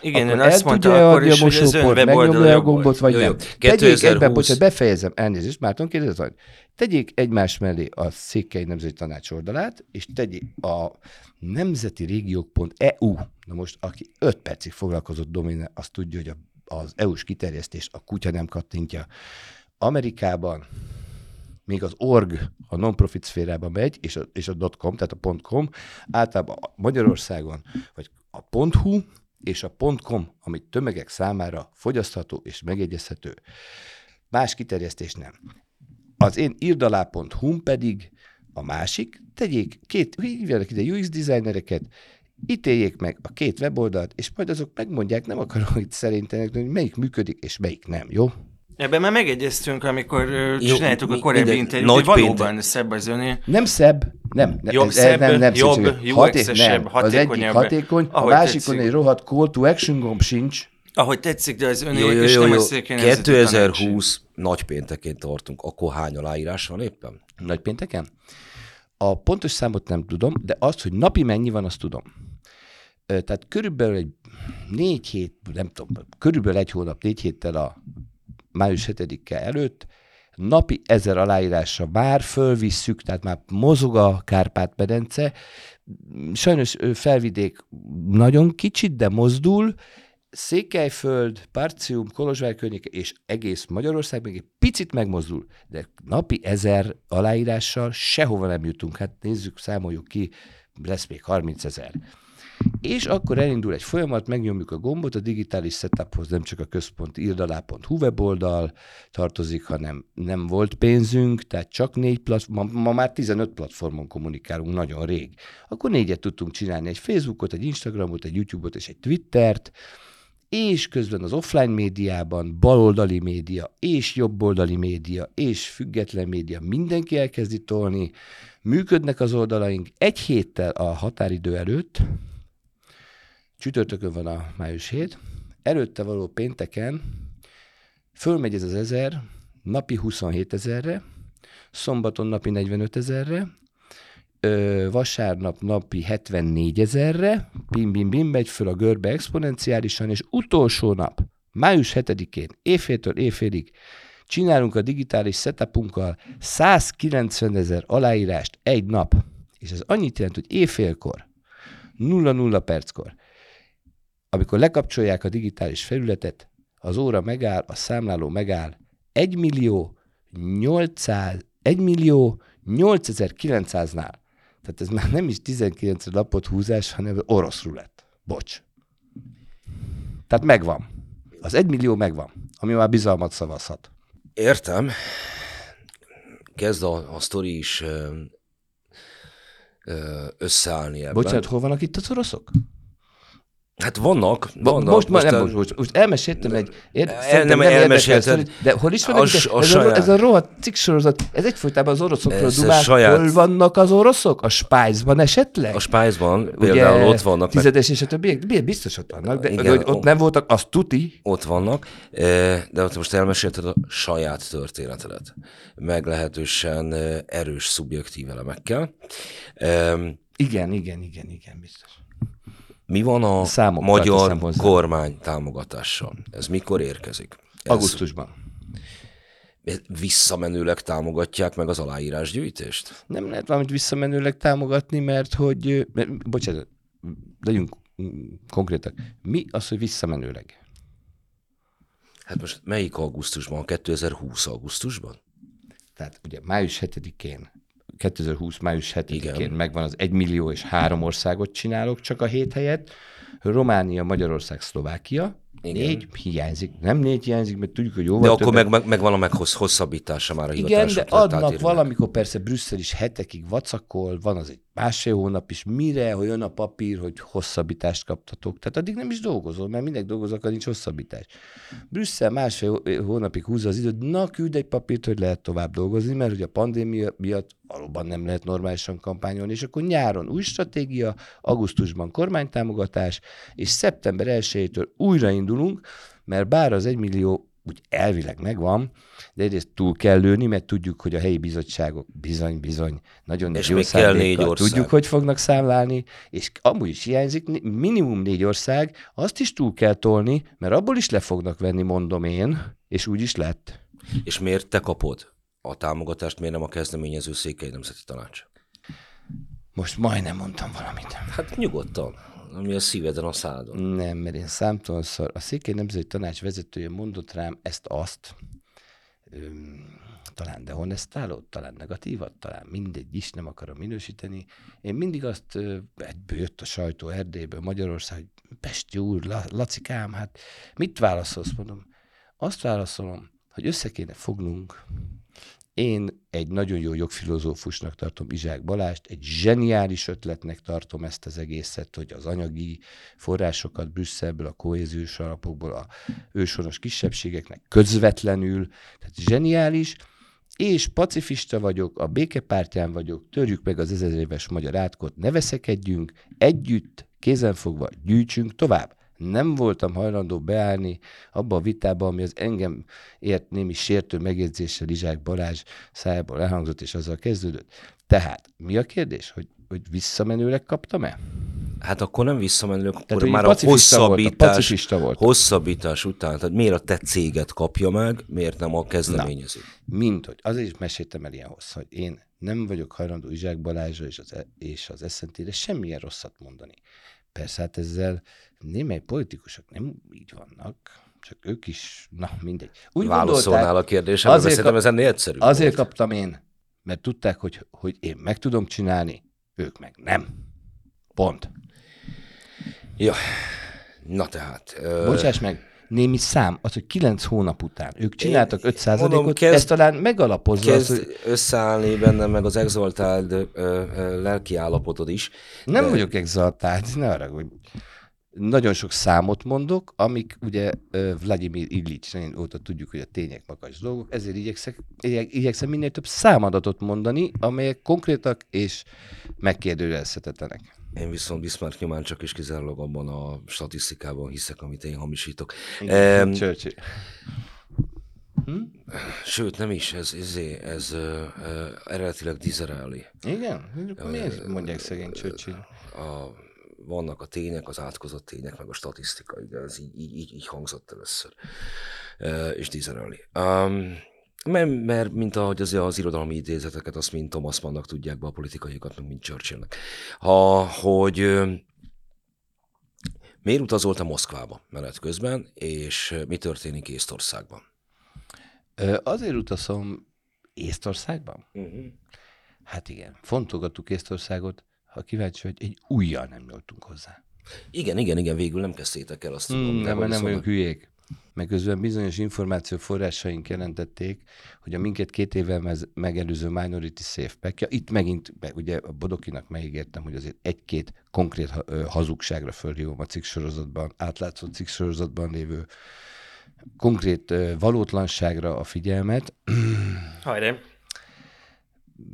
igen, akkor azt mondta akkor is, az ön weboldal a gombot, vagy jó, nem. 2020... egyben, bocsánat, befejezem, elnézést, Márton kérdez, hogy tegyék egymás mellé a Székely Nemzeti Tanács oldalát, és tegyék a nemzeti régiók.eu, na most aki 5 percig foglalkozott doméne, azt tudja, hogy a, az EU-s kiterjesztés a kutya nem kattintja Amerikában még az org a non-profit szférában megy, és a, és a .com, tehát a .com, általában Magyarországon, vagy a .hu és a .com, amit tömegek számára fogyasztható és megjegyezhető. Más kiterjesztés nem. Az én irdalá.hu pedig a másik, tegyék két, hívjanak ide UX designereket, ítéljék meg a két weboldalt, és majd azok megmondják, nem akarom itt szerintenek, hogy melyik működik, és melyik nem, jó? Ebben már megegyeztünk, amikor Jó, csináltuk a korábbi interjút, hogy valóban péntek. szebb az öné. Nem szebb, nem. Jobb, ez, szebb, nem, nem, jobb, jó Haté- nem. Az egyik hatékony, a másikon egy rohadt call to action gomb sincs. Ahogy tetszik, de az öné, jó, jó, és jó, nem jó. 2020 nagy péntekén tartunk, akkor hány aláírás van éppen? Nagy pénteken? A pontos számot nem tudom, de azt, hogy napi mennyi van, azt tudom. Tehát körülbelül egy négy hét, nem tudom, körülbelül egy hónap, négy héttel a május 7-e előtt, napi ezer aláírásra már fölvisszük, tehát már mozog a Kárpát-medence. Sajnos felvidék nagyon kicsit, de mozdul, Székelyföld, Parcium, Kolozsvár környéke és egész Magyarország még egy picit megmozdul, de napi ezer aláírással sehova nem jutunk. Hát nézzük, számoljuk ki, lesz még 30 ezer. És akkor elindul egy folyamat, megnyomjuk a gombot, a digitális setuphoz nem csak a központ irdalá.hu weboldal tartozik, hanem nem volt pénzünk, tehát csak négy platform, ma, ma már 15 platformon kommunikálunk nagyon rég. Akkor négyet tudtunk csinálni, egy Facebookot, egy Instagramot, egy YouTube-ot és egy Twittert, és közben az offline médiában baloldali média, és jobboldali média, és független média mindenki elkezdi tolni, működnek az oldalaink egy héttel a határidő előtt, csütörtökön van a május 7, előtte való pénteken fölmegy ez az ezer, napi 27 ezerre, szombaton napi 45 ezerre, vasárnap napi 74 ezerre, bim, bim, bim, megy föl a görbe exponenciálisan, és utolsó nap, május 7-én, éjféltől éjfélig Csinálunk a digitális setupunkkal 190 ezer aláírást egy nap. És ez annyit jelent, hogy éjfélkor, 0-0 perckor, amikor lekapcsolják a digitális felületet, az óra megáll, a számláló megáll, 1 millió 800, 1 millió 8900-nál. Tehát ez már nem is 19 lapot húzás, hanem orosz rulett. Bocs. Tehát megvan. Az 1 millió megvan, ami már bizalmat szavazhat. Értem. Kezd a, a sztori is ö, ö, összeállni ebben. Bocsánat, hol vannak itt az oroszok? Hát vannak, vannak. most, most, nem, a- most, most, elmeséltem egy, ér, El- nem nem, elmesélted. De hol is vannak? A itt? s- a ez, a, ez a rohadt cikk sorozat, ez egyfolytában az oroszokról dumál. saját- Hol vannak az oroszok? A Spice-ban esetleg? A Spice-ban például ott vannak, Tizedes és a többiek, biztos ott vannak, de, Igen, hogy ott nem voltak, az tuti. ott vannak, eh, de ott most elmesélted a saját történetedet, meglehetősen eh, erős szubjektív elemekkel. Em, Igen, igen, igen, igen, biztos. Mi van a Számokkal magyar kormány támogatással? Ez mikor érkezik? Ez Augusztusban. visszamenőleg támogatják meg az aláírásgyűjtést? Nem lehet valamit visszamenőleg támogatni, mert hogy, bocsánat, legyünk konkrétak. Mi az, hogy visszamenőleg? Hát most melyik augusztusban? 2020 augusztusban? Tehát ugye május 7-én, 2020 május 7-én Igen. megvan az 1 millió és három országot csinálok csak a hét helyett. Románia, Magyarország, Szlovákia. Igen. Négy hiányzik. Nem négy hiányzik, mert tudjuk, hogy De jóval akkor meg, meg, meg van a meghossz, hosszabbítása már a Igen, de adnak valamikor persze Brüsszel is hetekig vacakol, van az egy másfél hónap is, mire, hogy jön a papír, hogy hosszabbítást kaptatok. Tehát addig nem is dolgozol, mert mindenki dolgozol, akkor nincs hosszabbítás. Brüsszel másfél hó- hónapig húzza az időt, na küld egy papírt, hogy lehet tovább dolgozni, mert hogy a pandémia miatt valóban nem lehet normálisan kampányolni, és akkor nyáron új stratégia, augusztusban kormánytámogatás, és szeptember 1-től újraindulunk, mert bár az egymillió úgy elvileg megvan, de egyrészt túl kell lőni, mert tudjuk, hogy a helyi bizottságok bizony-bizony nagyon És jó kell négy szándékkal ország. Tudjuk, hogy fognak számlálni, és amúgy is hiányzik minimum négy ország, azt is túl kell tolni, mert abból is le fognak venni, mondom én, és úgy is lett. És miért te kapod a támogatást, miért nem a kezdeményező székely nemzeti tanács? Most majdnem mondtam valamit. Hát nyugodtan, ami a szíveden, a szádon. Nem, mert én számtalanszor, a Székely Nemzeti Tanács vezetője mondott rám ezt-azt, talán dehonestálót, talán negatívat, talán mindegy is, nem akarom minősíteni. Én mindig azt, egyből jött a sajtó Erdélyből, Magyarország, hogy Pesti úr, La, Lacikám, hát mit válaszolsz, mondom? Azt válaszolom, hogy össze kéne fognunk. Én egy nagyon jó jogfilozófusnak tartom Izsák Balást, egy zseniális ötletnek tartom ezt az egészet, hogy az anyagi forrásokat Brüsszelből, a kohéziós alapokból, a ősonos kisebbségeknek közvetlenül, tehát zseniális, és pacifista vagyok, a békepártyán vagyok, törjük meg az ezer éves magyar átkot, ne veszekedjünk, együtt, kézenfogva gyűjtsünk tovább. Nem voltam hajlandó beállni abba a vitába, ami az engem ért némi sértő megjegyzéssel Izsák Balázs szájából elhangzott, és azzal kezdődött. Tehát mi a kérdés? Hogy, hogy visszamenőleg kaptam-e? Hát akkor nem visszamenőleg, akkor én már a voltam, hosszabbítás, pacifista voltam. hosszabbítás után, tehát miért a te céget kapja meg, miért nem a kezdeményező? Mint hogy, azért is meséltem el ilyen hosszú, hogy én nem vagyok hajlandó Izsák Balázsra és az, és az SZNT-re semmilyen rosszat mondani. Persze hát ezzel némely politikusok nem így vannak, csak ők is, na mindegy. Úgy Válaszolnál a kérdésemre, azért szerintem kap- ez ennél egyszerűbb Azért volt. kaptam én, mert tudták, hogy, hogy én meg tudom csinálni, ők meg nem. Pont. Ja, na tehát. ö, Bocsáss meg, némi szám, az, hogy kilenc hónap után ők csináltak Én- 5 mondom, ot ez talán megalapozza az, Kezd hogy összeállni bennem meg az exaltált ö, ö, lelki állapotod is. nem de- vagyok exaltált, ne arra, hogy nagyon sok számot mondok, amik ugye Vladimir Illich, nagyon óta tudjuk, hogy a tények makacs dolgok, ezért igyekszek, igyek- igyekszem minél több számadatot mondani, amelyek konkrétak és megkérdőjelezhetetlenek. Én viszont Bismarck nyomán csak is kizárólag abban a statisztikában hiszek, amit én hamisítok. Igen, Em, Churchill. Sőt, nem is, ez, ez, ez ö, ö, eredetileg Disraeli. Igen? Miért mondják szegény Churchill? A, vannak a tények, az átkozott tények, meg a statisztika, igen, ez így, így, így, hangzott először. És Disraeli. Um, Mert, mert mint ahogy az, az irodalmi idézeteket, azt mind Thomas Mannnak tudják be a politikaiakat, meg mint Churchillnek. Ha, hogy miért utazoltam Moszkvába menet közben, és mi történik Észtországban? Azért utazom Észtországban? Uh-huh. Hát igen, fontolgattuk Észtországot, ha kíváncsi vagy, egy újjal nem nyúltunk hozzá. Igen, igen, igen, végül nem kezdtétek el, azt tudom. Hmm, de nem, hogy mert nem szóval- vagyunk hülyék. Meg közben bizonyos információforrásaink jelentették, hogy a minket két évvel megelőző Minority Safe pack itt megint, ugye a Bodokinak megígértem, hogy azért egy-két konkrét hazugságra fölhívom a cikksorozatban, átlátszó cikksorozatban lévő konkrét valótlanságra a figyelmet, Hajrá.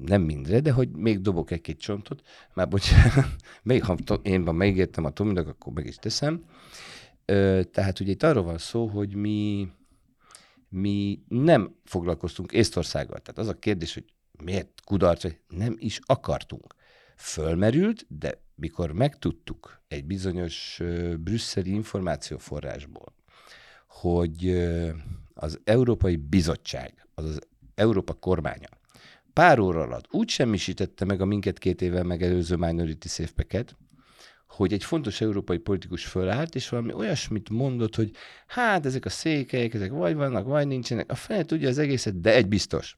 Nem mindre, de hogy még dobok egy-két csontot, már bocsánat, (laughs) még ha én van megígértem a Tominak, akkor meg is teszem. Ö, tehát ugye itt arról van szó, hogy mi, mi nem foglalkoztunk Észtországgal. Tehát az a kérdés, hogy miért kudarc, vagy nem is akartunk. Fölmerült, de mikor megtudtuk egy bizonyos ö, brüsszeli információforrásból, hogy ö, az Európai Bizottság, azaz Európa kormánya pár óra alatt úgy semmisítette meg a minket két évvel megelőző Minority Safe Packet, hogy egy fontos európai politikus fölállt, és valami olyasmit mondott, hogy hát ezek a székelyek, ezek vagy vannak, vagy nincsenek, a fene tudja az egészet, de egy biztos,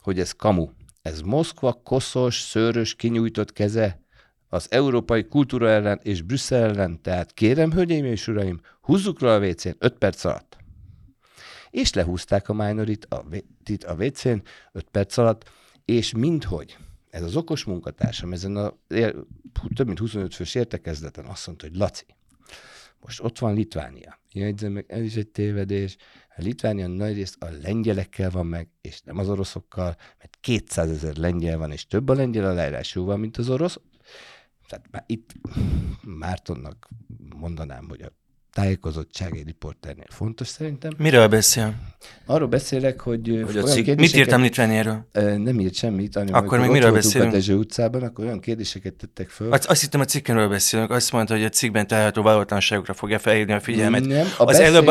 hogy ez kamu. Ez Moszkva koszos, szőrös, kinyújtott keze az európai kultúra ellen és Brüsszel ellen, tehát kérem, hölgyeim és uraim, húzzuk le a WC-n 5 perc alatt. És lehúzták a minorit a, vé- a WC-n 5 perc alatt, és mindhogy ez az okos munkatársam ezen a több mint 25 fős értekezleten azt mondta, hogy Laci, most ott van Litvánia. Jegyzem meg, ez is egy tévedés. A Litvánia nagyrészt a lengyelekkel van meg, és nem az oroszokkal, mert 200 ezer lengyel van, és több a lengyel aláírásúval, mint az orosz. Tehát már itt Mártonnak mondanám, hogy a tájékozottság egy riporternél fontos szerintem. Miről beszél? Arról beszélek, hogy, Hogy olyan cikk- mit írtam Litvániáról? Nem írt semmit, hanem Akkor még miről beszélünk? a Dezső utcában, akkor olyan kérdéseket tettek föl. Azt, azt hittem a cikkenről beszélünk, azt mondta, hogy a cikkben található valótlanságokra fogja felhívni a figyelmet. Nem, a az előbb,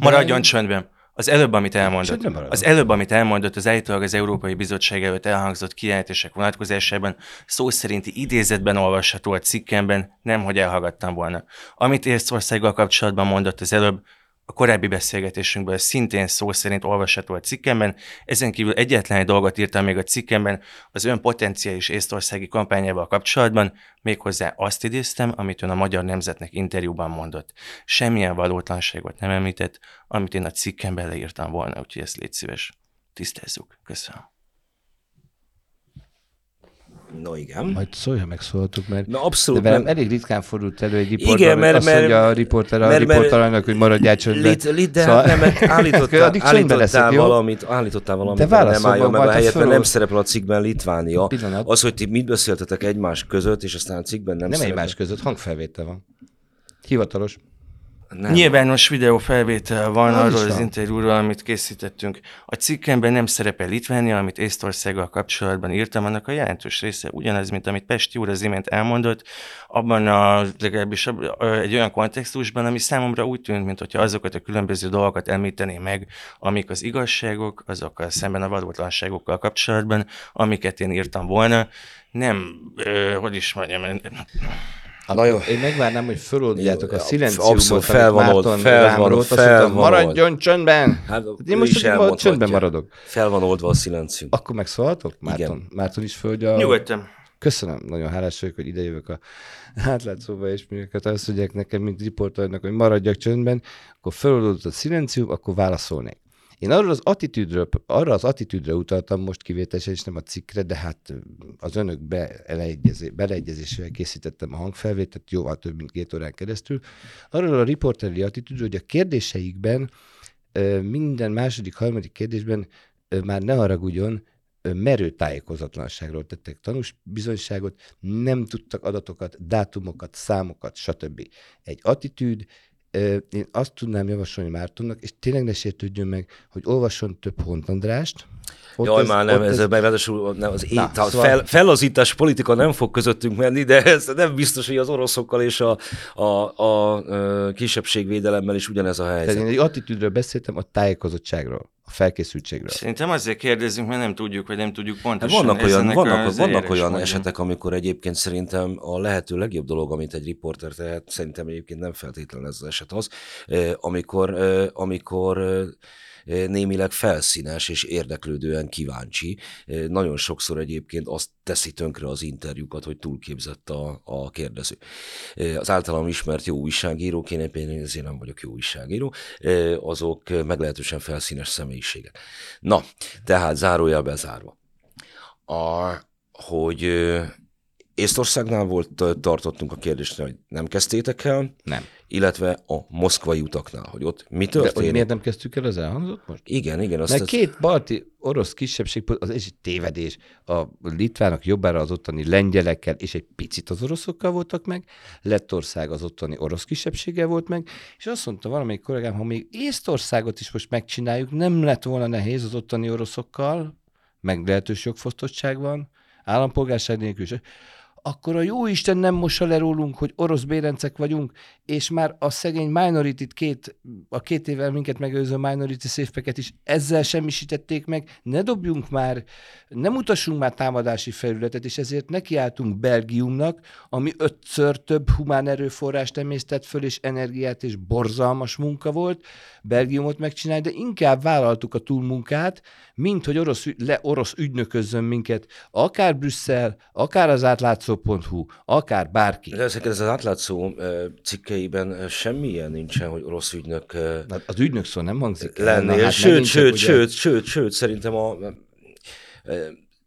maradjon csöndben. Az előbb, amit elmondott, az előbb, amit elmondott, az állítólag az Európai Bizottság előtt elhangzott kijelentések vonatkozásában szó szerinti idézetben olvasható a cikkemben, nem hogy elhallgattam volna. Amit Észtországgal kapcsolatban mondott az előbb, a korábbi beszélgetésünkből szintén szó szerint olvasható a cikkemben. Ezen kívül egyetlen egy dolgot írtam még a cikkemben az ön potenciális észtországi kampányával kapcsolatban, méghozzá azt idéztem, amit ön a Magyar Nemzetnek interjúban mondott. Semmilyen valótlanságot nem említett, amit én a cikkemben leírtam volna, úgyhogy ezt légy szíves. Tisztázzuk. Köszönöm. No igen. Majd szólja meg szóltuk, mert Na de abszolút. velem mert- elég ritkán fordult elő egy riportban, Igen, mert- azt mert- mondja a riporter a mert- riportalának, hogy maradjál csöndben. Lit, lit, de Szóval- szóval... nem, mert állítottál, (laughs) Addig leszek, állítottál jó? valamit, állítottál valamit, De de nem válaszol álljon meg a helyet, mert nem szerepel a cikkben Litvánia. Pillanat. Az, hogy ti mit beszéltetek egymás között, és aztán a cikkben nem, Nem egymás között, hangfelvétel van. Hivatalos. Nem. Nyilvános videófelvétel van arról az interjúról, amit készítettünk. A cikkemben nem szerepel Litvánia, amit Észtországgal kapcsolatban írtam, annak a jelentős része ugyanaz, mint amit Pesti úr az imént elmondott, abban a, legalábbis egy olyan kontextusban, ami számomra úgy tűnt, mint hogyha azokat a különböző dolgokat említené meg, amik az igazságok, azokkal szemben a valótlanságokkal kapcsolatban, amiket én írtam volna. Nem, ö, hogy is mondjam, Na jó. Én megvárnám, hogy föloldjátok a szilenciumot, abszolút amit fel van old- Márton fel rám van- rótt, azt fel mondtam, van maradjon csöndben! Hát, Én ő most ma csöndben maradok. Fel van oldva a szilencium. Akkor megszólaltok? Márton, Márton is földje a... nyugodtan. Köszönöm, nagyon hálás vagyok, hogy idejövök a (laughs) átlátszóba, és miért azt mondják nekem, mint riporternek, hogy maradjak csöndben, akkor feloldódott a szilencium, akkor válaszolnék. Én arról az attitűdről, arra az attitűdre utaltam most kivételesen, és nem a cikkre, de hát az önök beleegyezé, beleegyezésével készítettem a hangfelvételt, jóval több, mint két órán keresztül. Arról a riporteri attitűdről, hogy a kérdéseikben minden második, harmadik kérdésben már ne haragudjon, merő tájékozatlanságról tettek tanús bizonyságot, nem tudtak adatokat, dátumokat, számokat, stb. Egy attitűd, én azt tudnám javasolni Mártonnak, és tényleg ne sértődjön meg, hogy olvasson több Hont Andrást. Ott Jaj, ez- már nem, ez, ez, ráadásul nem, az Na, ét, a szóval- fel, fellazítás politika nem fog közöttünk menni, de ez nem biztos, hogy az oroszokkal és a, a, a, a kisebbségvédelemmel is ugyanez a Tehát helyzet. én egy attitűdről beszéltem, a tájékozottságról. A felkészültségről. Szerintem azért kérdezünk, mert nem tudjuk, vagy nem tudjuk Hát pontosan. vannak olyan, vannak, az vannak olyan esetek, amikor egyébként szerintem a lehető legjobb dolog, amit egy riporter tehet, szerintem egyébként nem feltétlenül ez az eset az, amikor, amikor némileg felszínes és érdeklődően kíváncsi. Nagyon sokszor egyébként azt teszi tönkre az interjúkat, hogy túlképzett a, a kérdező. Az általam ismert jó újságírók, én egyébként ezért nem vagyok jó újságíró, azok eh, meglehetősen felszínes személyiségek. Na, tehát zárójel bezárva a, hogy Észtországnál volt, tartottunk a kérdésnél, hogy nem kezdtétek el, Nem. illetve a moszkvai utaknál, hogy ott mi De hogy miért nem kezdtük el az elhangzott most? Igen, igen. Azt Mert ezt, két balti orosz kisebbség, az egy tévedés. A litvánok jobbára az ottani lengyelekkel, és egy picit az oroszokkal voltak meg, Lettország az ottani orosz kisebbséggel volt meg, és azt mondta valamelyik kollégám, ha még Észtországot is most megcsináljuk, nem lett volna nehéz az ottani oroszokkal, meg lehetős jogfosztottság van, állampolgárság nélkül is. Akkor a jó Isten nem mossa le rólunk, hogy orosz bérencek vagyunk, és már a szegény minority két, a két évvel minket megőző minority szépeket is ezzel semmisítették meg. Ne dobjunk már, nem utassunk már támadási felületet, és ezért nekiálltunk Belgiumnak, ami ötször több humán erőforrást emésztett föl, és energiát, és borzalmas munka volt Belgiumot megcsinálni, de inkább vállaltuk a túlmunkát, mint hogy orosz, le orosz ügynöközzön minket, akár Brüsszel, akár az átlátszó.hu, akár bárki. de ezek ez az átlátszó cikkeiben semmilyen nincsen, hogy orosz ügynök Na, Az ügynök szó nem hangzik. Na, hát sőt, sőt, ugye- sőt, sőt, sőt, szerintem a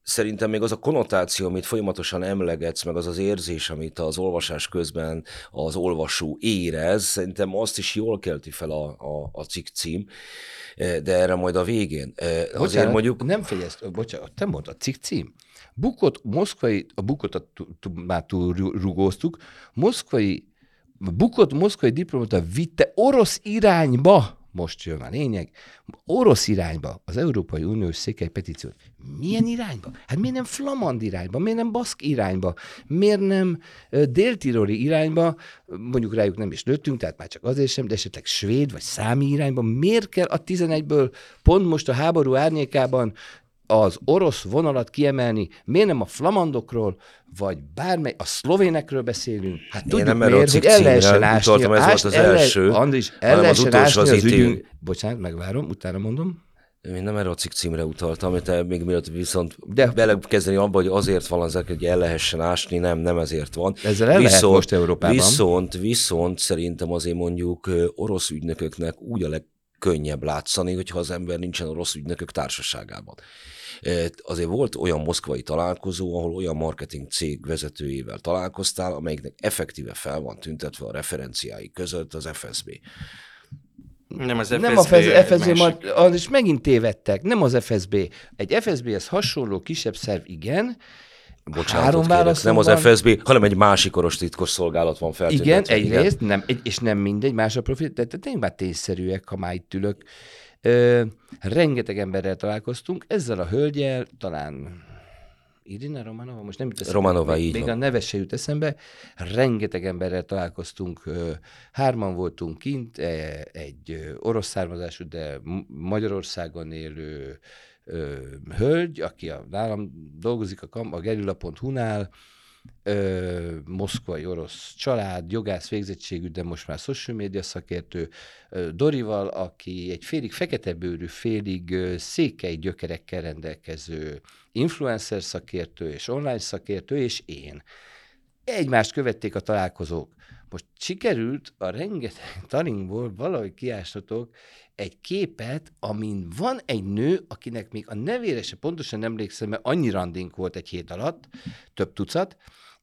Szerintem még az a konnotáció, amit folyamatosan emlegetsz, meg az az érzés, amit az olvasás közben az olvasó érez, szerintem azt is jól kelti fel a, a, a cikk cím, de erre majd a végén. Eh, Azért Bocsánat, mondjuk, Nem figyelsz, bocsánat, te mondtad, cikk cím. Bukott, moszkvai, a bukot már túl ru- rugóztuk, moszkvai, bukott moszkvai diplomata vitte orosz irányba, most jön a lényeg, orosz irányba az Európai Uniós székely petíciót. Milyen irányba? Hát miért nem flamand irányba? Miért nem baszk irányba? Miért nem déltiroli irányba? Mondjuk rájuk nem is lőttünk, tehát már csak azért sem, de esetleg svéd vagy számi irányba. Miért kell a 11-ből pont most a háború árnyékában az orosz vonalat kiemelni, miért nem a flamandokról, vagy bármely, a szlovénekről beszélünk. Hát tudjuk nem miért, hogy el lehessen ásni. utaltam, ez volt ást- az el le- első, Andris, el az lehessen ásni az az ügyünk. Bocsánat, megvárom, utána mondom. Én nem erre a cikk címre utaltam, amit még mielőtt viszont De- De... belekezdeni abba, hogy azért van az, hogy el lehessen ásni, nem, nem ezért van. Ezzel el lehet most Európában. Viszont, viszont szerintem azért mondjuk orosz ügynököknek úgy a legkönnyebb látszani, hogyha az ember nincsen orosz ügynökök társaságában. Azért volt olyan moszkvai találkozó, ahol olyan marketing cég vezetőjével találkoztál, amelyiknek effektíve fel van tüntetve a referenciái között az FSB. Nem az FSB. nem a FSB, FSB másik. mar- az is megint tévedtek, nem az FSB. Egy FSB-hez hasonló kisebb szerv, igen, Bocsánatot Három kérek, nem az. FSB, hanem egy másik orosz titkos szolgálat van feltüntetve. Igen, egyrészt, nem, egy, és nem mindegy, más a profil, de de tényleg már tényszerűek, ha már itt ülök. Ö, rengeteg emberrel találkoztunk, ezzel a hölgyel, talán Irina Romanova, most nem jut eszembe. Romanova, még, így még van. a neve se jut eszembe. Rengeteg emberrel találkoztunk, hárman voltunk kint, e, egy orosz származású, de Magyarországon élő hölgy, aki a, nálam dolgozik a, a gerilla.hu-nál, ö, moszkvai orosz család, jogász végzettségű, de most már social média szakértő, ö, Dorival, aki egy félig fekete bőrű, félig ö, székely gyökerekkel rendelkező influencer szakértő és online szakértő, és én. Egymást követték a találkozók. Most sikerült a rengeteg (laughs) taningból valahogy kiástatok egy képet, amin van egy nő, akinek még a nevére se pontosan emlékszem, mert annyi randink volt egy hét alatt, több tucat,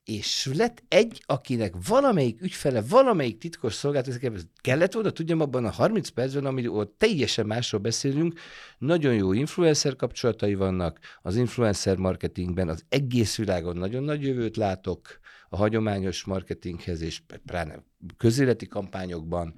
és lett egy, akinek valamelyik ügyfele, valamelyik titkos szolgáltatás kellett volna, tudjam, abban a 30 percben, amiről teljesen másról beszélünk, nagyon jó influencer kapcsolatai vannak, az influencer marketingben az egész világon nagyon nagy jövőt látok, a hagyományos marketinghez, és pláne közéleti kampányokban,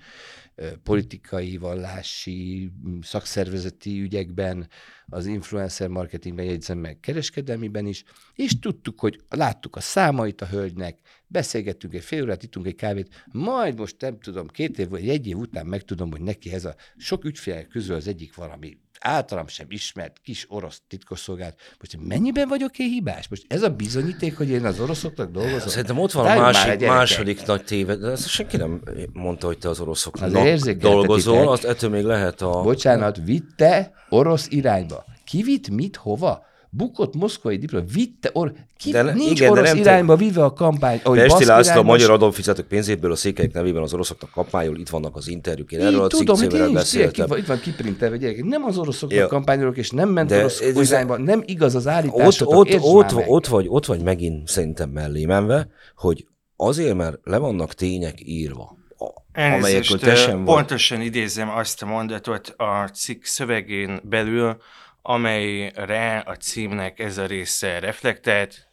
politikai, vallási, szakszervezeti ügyekben, az influencer marketingben jegyzem meg kereskedelmiben is, és tudtuk, hogy láttuk a számait a hölgynek, beszélgettünk egy fél órát, ittunk egy kávét, majd most nem tudom, két év vagy egy év után megtudom, hogy neki ez a sok ügyfél közül az egyik valami általam sem ismert kis orosz titkosszolgálat. Most mennyiben vagyok én hibás? Most ez a bizonyíték, hogy én az oroszoknak dolgozom? Szerintem ott van a másik, második nagy téved, de ezt senki nem mondta, hogy te az Az oroszoknak dolgozol, azt ettől még lehet a... Bocsánat, vitte orosz irányba. Ki vitt mit, hova? Bukott moszkvai diploma, vitte, or... Ki, De de nincs igen, de orosz te- irányba vive a kampány. ahogy Pesti László, a magyar adófizetők pénzéből a székelyek nevében az oroszoknak kampányol, itt vannak az interjúk, én Így erről a tudom, hogy én is, tényleg, itt van, itt van kiprintelve, gyerekek. Nem az oroszoknak Ja. kampányolok, és nem ment De orosz ez- irányba. Nem igaz az Ott, állításotok, ott, ott, meg. ott, vagy, ott vagy megint szerintem mellé menve, hogy azért, mert le vannak tények írva, amelyekről Elnézést, te sem pontosan idézem azt a mondatot a cikk szövegén belül, amelyre a címnek ez a része reflektált.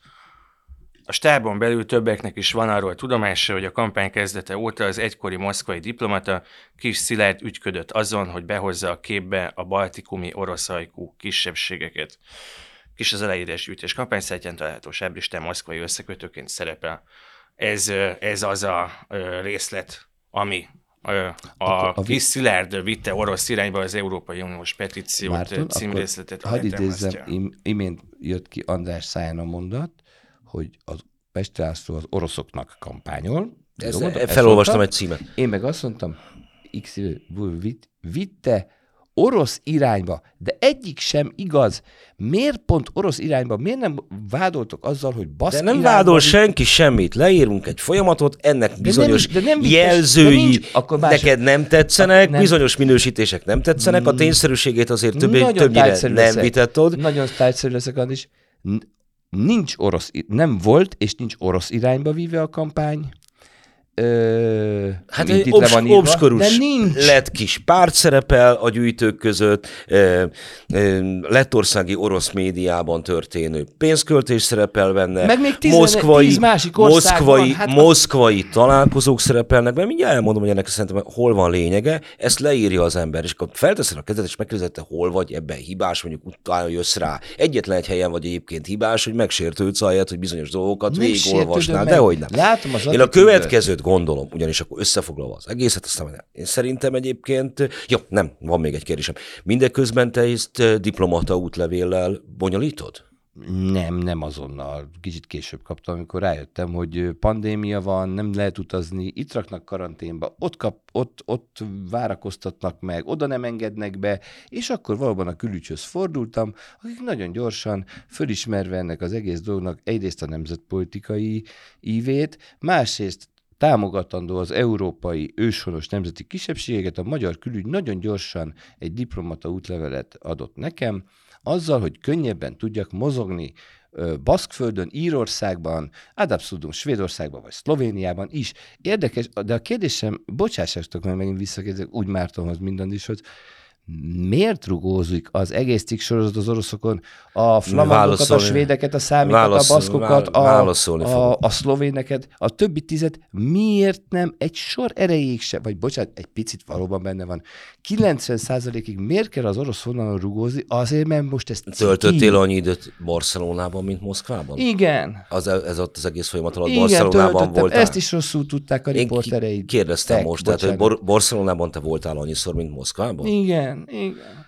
A stábon belül többeknek is van arról tudomása, hogy a kampány kezdete óta az egykori moszkvai diplomata Kis Szilárd ügyködött azon, hogy behozza a képbe a baltikumi oroszajkú kisebbségeket. Kis az aláírás gyűjtés kampányszájtján található sábristán moszkvai összekötőként szerepel. Ez, ez az a részlet, ami a, a vi- Kis Szilárd vitte orosz irányba az Európai Uniós petíciót Márton, címrészletet. hadd idézzem, im, imént jött ki András száján a mondat, hogy az Pesti László az oroszoknak kampányol. Ez, Jól mondom? Ezt felolvastam mondta. egy címet. Én meg azt mondtam, X vit, vitte orosz irányba, de egyik sem igaz. Miért pont orosz irányba? Miért nem vádoltok azzal, hogy baszk De nem irányba vádol vitt? senki semmit. Leírunk egy folyamatot, ennek bizonyos de nem vittes- jelzői de nincs- akkor más- neked nem tetszenek, Akkor nem. bizonyos minősítések nem tetszenek, a tényszerűségét azért többé, Nagyon többnyire nem leszek. Nagyon tájszerű leszek. N- Nincs orosz, nem volt, és nincs orosz irányba víve a kampány. Ö, Hát mint egy itt obs- van írva, obskurus De nincs. lett kis párt szerepel a gyűjtők között, ö, ö, lettországi orosz médiában történő pénzköltés szerepel benne, Meg még tizen- tíz másik ország moszkvai, van, hát a- moszkvai találkozók szerepelnek benne, mindjárt elmondom, hogy ennek szerintem hol van lényege, ezt leírja az ember, és akkor felteszed a kezed, és megkérdezed, te hol vagy ebben hibás, mondjuk utána jössz rá. Egyetlen egy helyen vagy egyébként hibás, hogy megsértődsz ahelyett, hogy bizonyos dolgokat végigolvasnál, de hogy nem. Látom az Én a attitűdöt. Következőt gondolom, ugyanis akkor összefoglalva az egészet, aztán én szerintem egyébként, jó, nem, van még egy kérdésem. Mindeközben te ezt eh, diplomata útlevéllel bonyolítod? Nem, nem azonnal. Kicsit később kaptam, amikor rájöttem, hogy ö, pandémia van, nem lehet utazni, itt raknak karanténba, ott, kap, ott, ott várakoztatnak meg, oda nem engednek be, és akkor valóban a külügyhöz fordultam, akik nagyon gyorsan, fölismerve ennek az egész dolognak egyrészt a nemzetpolitikai ívét, másrészt támogatandó az európai őshonos nemzeti kisebbségeket, a magyar külügy nagyon gyorsan egy diplomata útlevelet adott nekem, azzal, hogy könnyebben tudjak mozogni Baszkföldön, Írországban, ad abszurdum Svédországban vagy Szlovéniában is. Érdekes, de a kérdésem, bocsássátok meg megint visszakérdezek, úgy Mártonhoz mindannyihoz, miért rugózik az egész cikk sorozat az oroszokon a flamandokat, a svédeket, a számikat, válasz- a baszkokat, a, a, a szlovéneket, a többi tizet, miért nem egy sor erejéig se, vagy bocsánat, egy picit valóban benne van, 90%-ig miért kell az orosz vonalon rugózni? Azért, mert most ezt Töltöttél annyi időt Barcelonában, mint Moszkvában? Igen. Az, ez ott az egész folyamat alatt Igen, Barcelonában töltöttem. voltál? Ezt is rosszul tudták a Én riportereid. kérdeztem Tek, most, tehát hogy bocsánat. Bor- Barcelonában te voltál annyiszor, mint Moszkvában? Igen, igen.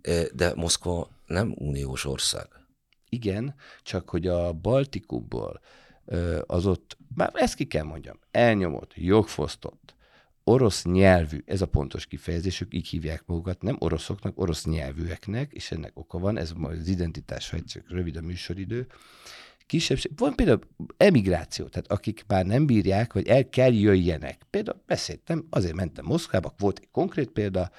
Eh, De Moszkva nem uniós ország. Igen, csak hogy a Baltikumból az ott, már ezt ki kell mondjam, elnyomott, jogfosztott, orosz nyelvű, ez a pontos kifejezésük, így hívják magukat, nem oroszoknak, orosz nyelvűeknek, és ennek oka van, ez majd az identitás, ha csak rövid a műsoridő, kisebbség. Van például emigráció, tehát akik már nem bírják, vagy el kell jöjjenek. Például beszéltem, azért mentem Moszkvába, volt egy konkrét példa,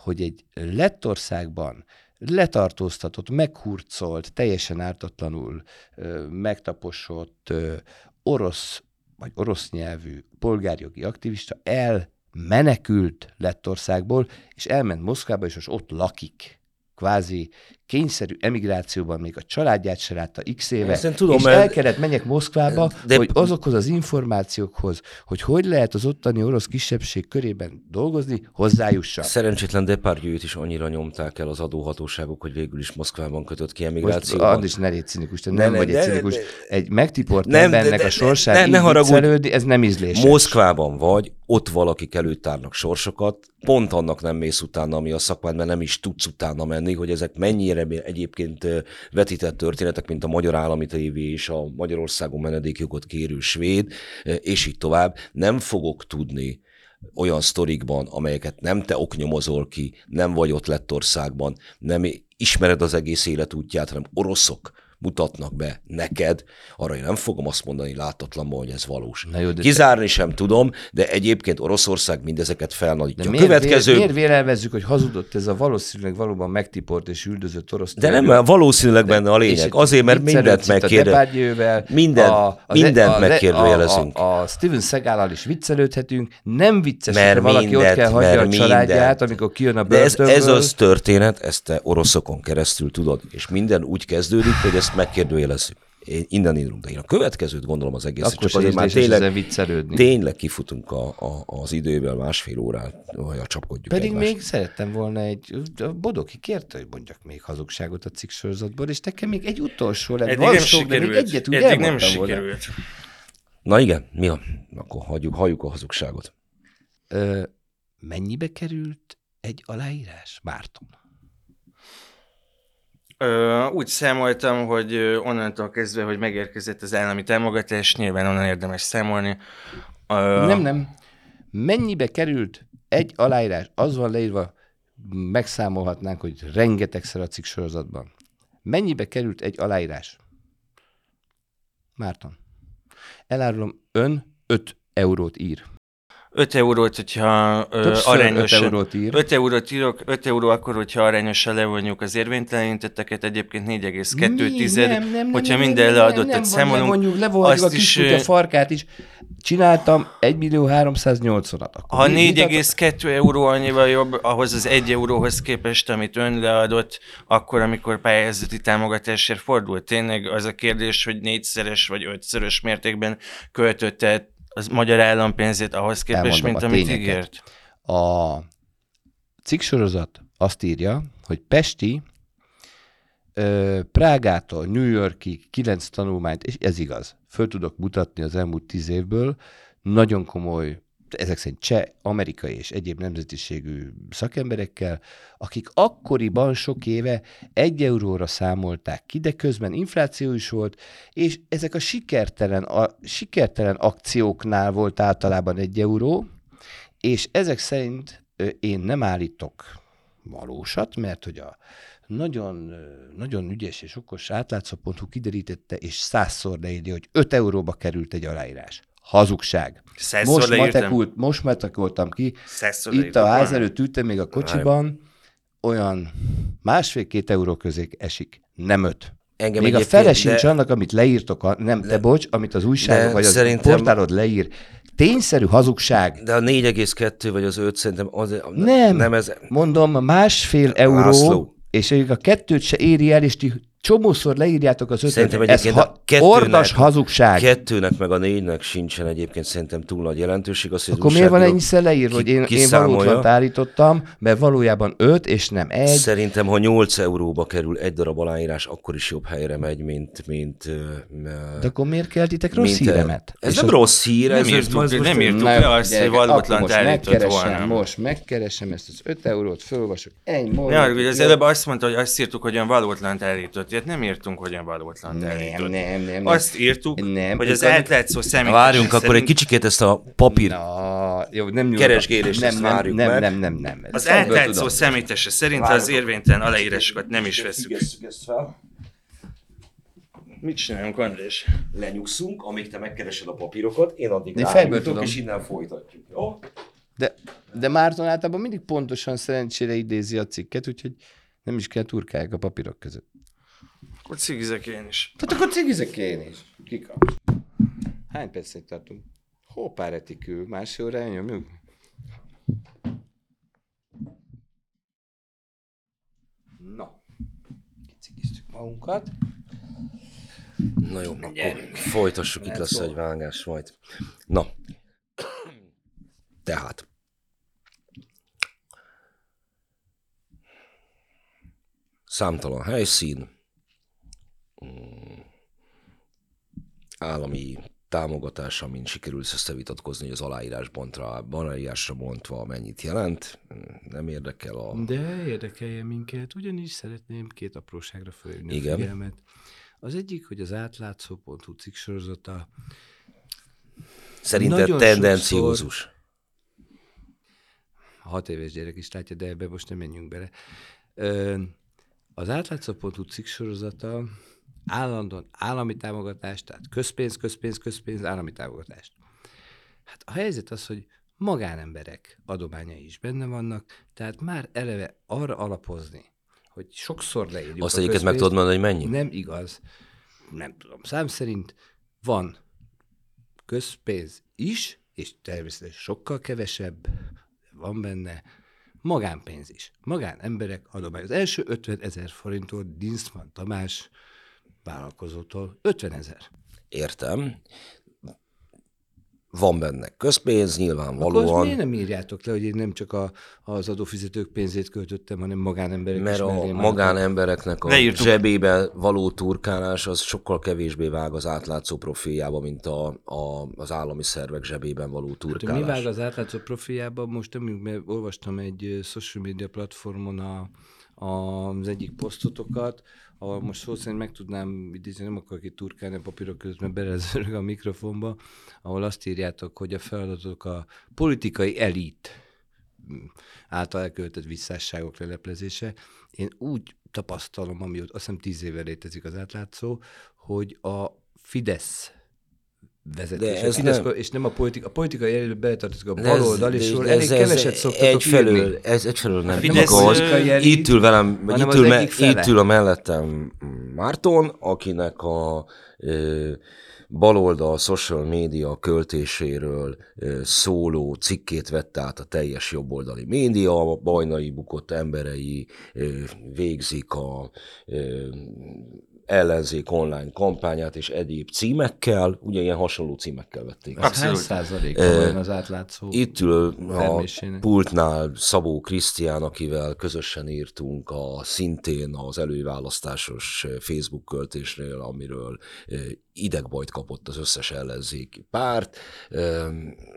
hogy egy Lettországban letartóztatott, meghurcolt, teljesen ártatlanul ö, megtaposott ö, orosz vagy orosz nyelvű polgárjogi aktivista elmenekült Lettországból, és elment Moszkvába, és most ott lakik. Kvázi kényszerű emigrációban még a családját se látta x éve, én tudom, és mert- el kellett menjek Moszkvába, De- de... hogy azokhoz az információkhoz, hogy hogy lehet az ottani orosz kisebbség körében dolgozni, hozzájussak. Szerencsétlen Depardieu-t is annyira nyomták el az adóhatóságok, hogy végül is Moszkvában kötött ki Most emigrációban. Andis, ne légy cinikus, te Ne, nem ne, vagy de- egy cinikus. de- Egy megtiport Nem, de- embernek de- a de- sorsát ne- ne haragudj. ez nem ízléses. Moszkvában vagy, ott valakik előtárnak sorsokat, pont annak nem mész utána, ami a szakmád, mert nem is tudsz utána menni, hogy ezek mennyire egyébként ö, vetített történetek, mint a Magyar Állami Tévé és a Magyarországon menedékjogot kérő svéd, és így tovább. Nem fogok tudni olyan sztorikban, amelyeket nem te oknyomozol ki, nem vagy ott Lettországban, nem ismered az egész életútját, hanem oroszok mutatnak be neked, arra én nem fogom azt mondani látatlanban, hogy ez valós. Na jó, de Kizárni sem tudom, de egyébként Oroszország mindezeket De felnagyítja. A miért, következő... miért, miért vélelmezzük, hogy hazudott ez a valószínűleg valóban megtiport és üldözött orosz de nem, mert valószínűleg benne a lényeg. Azért, mert mindent itt a megkérde. Depardieu-vel, Minden- mindent a- megkérdőjelezünk. A, a, a Steven Segállal is viccelődhetünk. Nem vicces, Mert valaki ott mindent, kell hagyja a családját, mindent. amikor kijön a De ez, börtönből. ez az történet, ezt te oroszokon keresztül tudod, és minden úgy kezdődik, hogy ezt megkérdőjelezzük. Én innen indulunk, de én a következőt gondolom az egész, Akkor csak azért már tényleg, viccelődni. tényleg kifutunk a, a, az időből másfél órát, vagy a csapkodjuk Pedig egymást. még szerettem volna egy, a Bodoki kérte, hogy mondjak még hazugságot a cikk sorozatból, és nekem még egy utolsó lett. Eddig nem sok, de még sikerült. egyet úgy Eddig nem sikerült. Na igen, mi a? Akkor hagyjuk, halljuk a hazugságot. Ö, mennyibe került egy aláírás? Márton. Ö, úgy számoltam, hogy onnantól kezdve, hogy megérkezett az állami támogatás, nyilván onnan érdemes számolni. Ö, Nem, nem. Mennyibe került egy aláírás? Az van leírva, megszámolhatnánk, hogy rengetegszer a cikk sorozatban. Mennyibe került egy aláírás? Márton. Elárulom, ön 5 eurót ír. 5 eurót, hogyha Többször arányosan... eurót ír. 5 eurót írok, 5 euró akkor, hogyha arányosan levonjuk az érvénytelenítetteket, egyébként 4,2 Mi? tized, Nem, nem, hogyha nem, minden nem, leadottat nem, számolunk, levonjuk, levonjuk a azt is, kiskutya ö, farkát is. Csináltam 1 millió 380-at. Akkor Ha mi- mit ad- 4,2 euró annyival jobb, ahhoz az 1 euróhoz képest, amit ön leadott, akkor, amikor pályázati támogatásért fordult. Tényleg az a kérdés, hogy négyszeres vagy ötszörös mértékben költötte az magyar állampénzét ahhoz képest, Elmondom mint amit tényeket. ígért. A cikksorozat azt írja, hogy Pesti ö, Prágától New Yorkig kilenc tanulmányt, és ez igaz, föl tudok mutatni az elmúlt tíz évből, nagyon komoly, ezek szerint cseh, amerikai és egyéb nemzetiségű szakemberekkel, akik akkoriban sok éve egy euróra számolták ki, de közben infláció is volt, és ezek a sikertelen, a sikertelen akcióknál volt általában egy euró, és ezek szerint én nem állítok valósat, mert hogy a nagyon, nagyon ügyes és okos átlátszó.hu kiderítette, és százszor leírja, hogy 5 euróba került egy aláírás. Hazugság. Százszor Most, matekult, most matekoltam ki, Százszor itt a ház előtt ültem még a kocsiban, olyan másfél-két euró közé esik, nem öt. Engem Még a fele sincs de- annak, amit leírtok, nem, te bocs, amit az újságok de vagy az portálod leír. Tényszerű hazugság. De a 4,2 vagy az 5 szerintem az, Nem. nem ez, Mondom, másfél euró, László. és a kettőt se éri el, és ti csomószor leírjátok az. Szerintem Ez ha- a kettőnek- ordas hazugság. kettőnek meg a négynek sincsen egyébként szerintem túl nagy jelentőség. Az, hogy az Akkor miért van ennyiszer leírva, hogy én, én valótlant állítottam, mert valójában öt, és nem egy. Szerintem, ha 8 euróba kerül egy darab aláírás, akkor is jobb helyre megy, mint... mint, De akkor miért keltitek rossz mint híremet? Ez És nem az- rossz hír, Nem ez, írtuk, most nem írtuk le azt, hogy valótlant most állított volna. Most megkeresem ezt az 5 eurót, fölolvasok egy Ne arra, hogy az előbb azt mondta, hogy azt írtuk, hogy olyan valótlant állított. Ilyet nem írtunk, hogy olyan valótlant Nem, nem, nem, nem. Azt írtuk, Nem, hogy az azok- átlátszó számítás Várjunk akkor egy kicsikét ezt a papír... Na, jó, nem. Keresgélést, nem, nem, várjuk nem, meg. nem, nem, nem, nem. Az átlátszó számítása szerint az érvénytelen aláírásokat nem is veszük. ezt fel. Mit csinálunk, András? Lenyugszunk, amíg te megkeresed a papírokat, én addig Én fejből rájutok, tudom. és innen folytatjuk. Jó? De, de Márton általában mindig pontosan szerencsére idézi a cikket, úgyhogy nem is kell turkálják a papírok között. Akkor cigizek én is. Tehát akkor cigizek én is. Kikap. Hány percet tartunk? Hoppá retikül, másfél órája nyomjuk? Na. magunkat. Na jó, akkor folytassuk, itt lesz egy vágás majd. Na, tehát. Számtalan helyszín, állami támogatás, amin sikerült összevitatkozni, hogy az aláírás bontra, aláírásra bontva mennyit jelent. Nem érdekel a... De érdekelje minket, ugyanis szeretném két apróságra fölhívni Igen. a figyelmet. Az egyik, hogy az átlátszó.hu cikk sorozata Szerinted nagyon tendenciózus. a hat éves gyerek is látja, de ebbe most nem menjünk bele. Az átlátszó.hu cikk sorozata állandóan állami támogatást, tehát közpénz, közpénz, közpénz, állami támogatást. Hát a helyzet az, hogy magánemberek adományai is benne vannak, tehát már eleve arra alapozni, hogy sokszor leírjuk Azt egyiket meg tudod mondani, hogy mennyi? nem igaz. Nem tudom. Szám szerint van közpénz is, és természetesen sokkal kevesebb van benne, magánpénz is. Magánemberek adomány. Az első 50 ezer forintot Dinszman Tamás vállalkozótól 50 ezer. Értem. Van benne közpénz, Akkor nyilvánvalóan. miért nem írjátok le, hogy én nem csak a, az adófizetők pénzét költöttem, hanem magánemberek Mert is a magánembereknek a Leírtuk. zsebébe való turkálás az sokkal kevésbé vág az átlátszó profiljába, mint a, a, az állami szervek zsebében való Hát, hogy mi turkálás. vág az átlátszó profiljában? Most nem, mert olvastam egy social media platformon a, az egyik posztotokat, ahol most szó szerint meg tudnám idézni, nem akarok itt turkálni a papírok mert belezörög a mikrofonba, ahol azt írjátok, hogy a feladatok a politikai elit által elkövetett visszásságok leleplezése. Én úgy tapasztalom, amióta azt hiszem tíz éve létezik az átlátszó, hogy a Fidesz vezetés. De ez Fidesz, nem- és nem a politika. A politikai előbb beletartozik a De ez- baloldal, és de- róla de elég ez- keveset szoktatok egyfelől, írni. Ez egyfelől nem Fidesz, igaz. elit, Itt ül velem, itt ül, me, itt ül a mellettem Márton, akinek a ö, baloldal social média költéséről ö, szóló cikkét vette át a teljes jobboldali média, a bajnai bukott emberei ö, végzik a ö, ellenzék online kampányát és egyéb címekkel, ugye ilyen hasonló címekkel vették. Az hány Abszolút. százaléka Ö, van az átlátszó? Itt ül a pultnál Szabó Krisztián, akivel közösen írtunk a szintén az előválasztásos Facebook költésről, amiről idegbajt kapott az összes ellenzéki párt.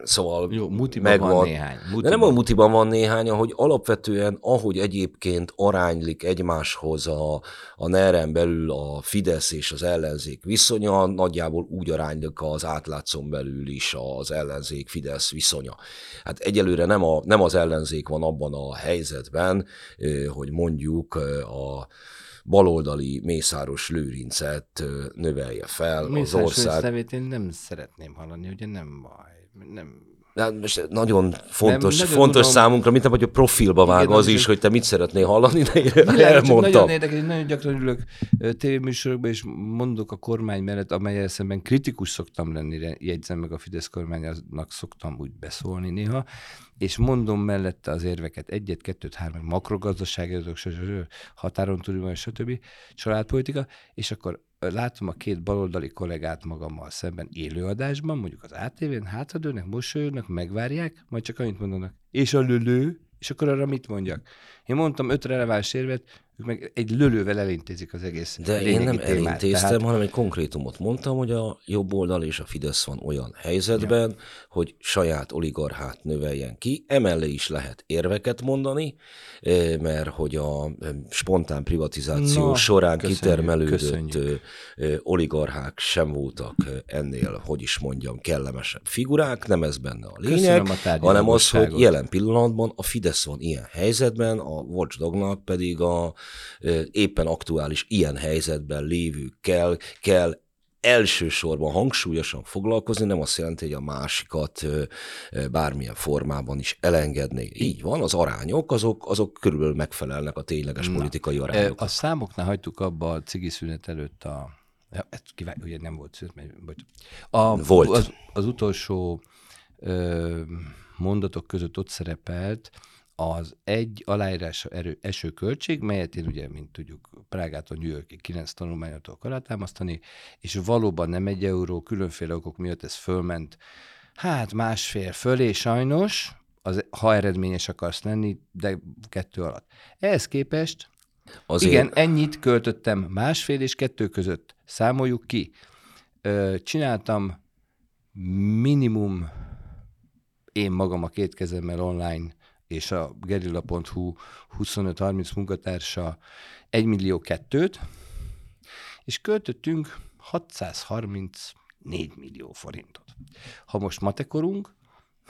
Szóval Jó, mutiban megvan. van néhány. De Mutiban. nem a mutiban van néhány, ahogy alapvetően, ahogy egyébként aránylik egymáshoz a, a ner belül a Fidesz és az ellenzék viszonya, nagyjából úgy aránylik az átlátszón belül is az ellenzék-Fidesz viszonya. Hát egyelőre nem, a, nem az ellenzék van abban a helyzetben, hogy mondjuk a baloldali Mészáros Lőrincet növelje fel az Mészáros ország. Lőrinc nevét én nem szeretném hallani, ugye nem baj. Nem. De most nagyon fontos, nagyon fontos tudom. számunkra, mint hogy a profilba vág Igen, az is, hogy te mit szeretnél hallani, de Világos, elmondtam. nagyon érdekes, nagyon gyakran ülök tévéműsorokban, és mondok a kormány mellett, amelyel szemben kritikus szoktam lenni, jegyzem meg a Fidesz kormánynak szoktam úgy beszólni néha, és mondom mellette az érveket, egyet, kettőt, három, makrogazdasági adatok, stb., határon túli van, stb., családpolitika, és akkor látom a két baloldali kollégát magammal szemben élőadásban, mondjuk az ATV-n, hátradőnek, mosolyognak, megvárják, majd csak annyit mondanak, és a lölő, és akkor arra mit mondjak? Én mondtam öt releváns érvet, ők meg egy lölővel elintézik az egész De én nem témát. elintéztem, Tehát hanem egy konkrétumot mondtam, hogy a jobb oldal és a Fidesz van olyan helyzetben, ja. hogy saját oligarchát növeljen ki. Emellé is lehet érveket mondani, eh, mert hogy a eh, spontán privatizáció Na, során köszönjük, kitermelődött köszönjük. ö, oligarchák sem voltak ennél, hogy is mondjam, kellemesebb figurák, nem ez benne a lényeg, a hanem az, hogy jelen pillanatban a Fidesz van ilyen helyzetben, a Watchdognak pedig a éppen aktuális ilyen helyzetben lévőkkel kell elsősorban hangsúlyosan foglalkozni, nem azt jelenti, hogy a másikat bármilyen formában is elengedni. Így van, az arányok, azok, azok körülbelül megfelelnek a tényleges Na, politikai Ö, arányoknak. A számoknál hagytuk abba a cigi szünet előtt a... Ezt ugye nem volt szünet, bocs. A, Volt. Az, az utolsó ö, mondatok között ott szerepelt az egy aláírásra erő, eső költség, melyet én ugye, mint tudjuk, Prágától New Yorkig kilenc tanulmányától alátámasztani, és valóban nem egy euró, különféle okok miatt ez fölment, hát másfél fölé sajnos, az, ha eredményes akarsz lenni, de kettő alatt. Ehhez képest, Azért... igen, ennyit költöttem másfél és kettő között. Számoljuk ki. Csináltam minimum én magam a két kezemmel online és a gerilla.hu 25-30 munkatársa 1 millió kettőt, és költöttünk 634 millió forintot. Ha most matekorunk,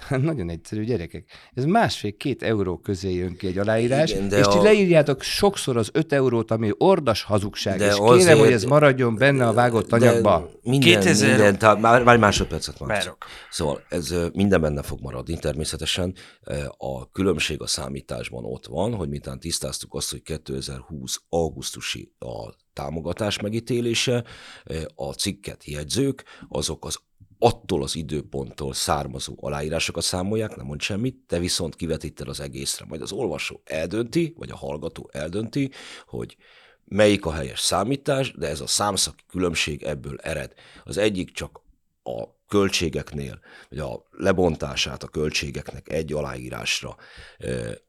(laughs) Nagyon egyszerű, gyerekek. Ez másfél-két euró közé jön ki egy aláírás, Igen, de és a... ti leírjátok sokszor az öt eurót, ami ordas hazugság, de és azért... kérem, hogy ez maradjon benne a vágott anyagba. Minden, 2000... minden, tá, már, már másodpercet van. Szóval ez minden benne fog maradni, természetesen. A különbség a számításban ott van, hogy mintán tisztáztuk azt, hogy 2020 augusztusi a támogatás megítélése, a cikket jegyzők, azok az attól az időponttól származó aláírásokat számolják, nem mond semmit, te viszont kivetíted az egészre. Majd az olvasó eldönti, vagy a hallgató eldönti, hogy melyik a helyes számítás, de ez a számszaki különbség ebből ered. Az egyik csak a költségeknél, vagy a lebontását a költségeknek egy aláírásra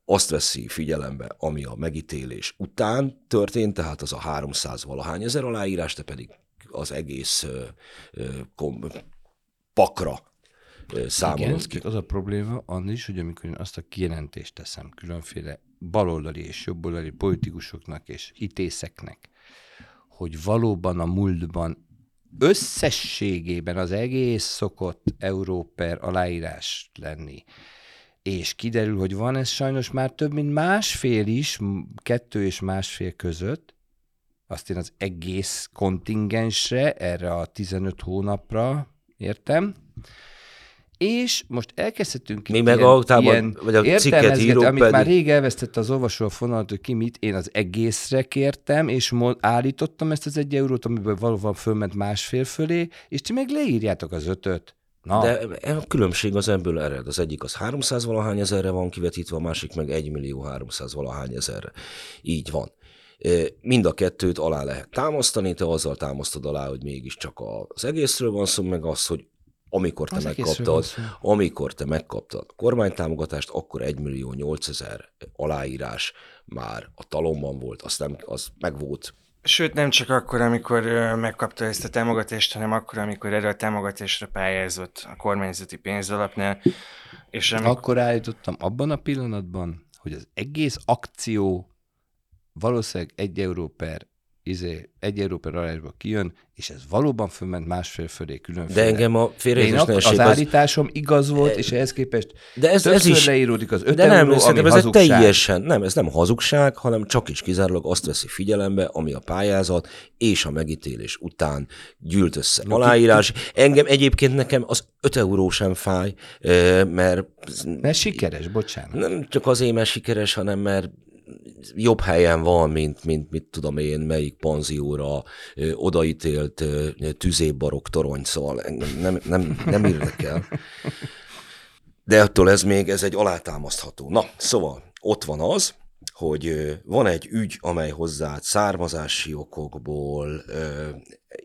azt veszi figyelembe, ami a megítélés után történt, tehát az a 300 valahány ezer aláírás, te pedig az egész pakra számolod ki. Az a probléma annyi is, hogy amikor én azt a kijelentést teszem különféle baloldali és jobboldali politikusoknak és hitészeknek, hogy valóban a múltban összességében az egész szokott Európer aláírás lenni, és kiderül, hogy van ez sajnos már több mint másfél is, kettő és másfél között, azt én az egész kontingensre, erre a 15 hónapra értem? És most elkezdhetünk Mi meg ilyen, ilyen vagy a cikket író amit pedig... már rég elvesztette az olvasó a fonalat, hogy ki mit, én az egészre kértem, és mond, állítottam ezt az egy eurót, amiből valóban fölment másfél fölé, és ti meg leírjátok az ötöt. Na. De a különbség az ebből ered. Az egyik az 300 valahány ezerre van kivetítve, a másik meg 1 millió 300 valahány ezerre. Így van. Mind a kettőt alá lehet támasztani, te azzal támasztod alá, hogy mégiscsak az egészről van szó, meg az, hogy amikor te az megkaptad, amikor te megkaptad a kormánytámogatást, akkor 1 millió 8000 aláírás már a talomban volt, azt nem, az meg volt Sőt, nem csak akkor, amikor megkapta ezt a támogatást, hanem akkor, amikor erre a támogatásra pályázott a kormányzati pénzalapnál. És amikor... Akkor állítottam abban a pillanatban, hogy az egész akció valószínűleg egy euró per izé, egy euró per arányba kijön, és ez valóban fölment másfél fölé különféle. De engem a félreértésnesség az... Az állításom igaz volt, és ehhez képest de ez, ez is leíródik az 5 de nem, euró, ami ez hazugság. teljesen, nem, ez nem hazugság, hanem csak is kizárólag azt veszi figyelembe, ami a pályázat és a megítélés után gyűlt össze no, aláírás. Engem egyébként nekem az 5 euró sem fáj, mert... Mert sikeres, bocsánat. Nem csak azért, mert sikeres, hanem mert jobb helyen van, mint, mint mit tudom én, melyik panzióra odaítélt tüzébarok torony, szóval nem, nem, nem érdekel. De attól ez még, ez egy alátámasztható. Na, szóval ott van az, hogy van egy ügy, amely hozzá származási okokból,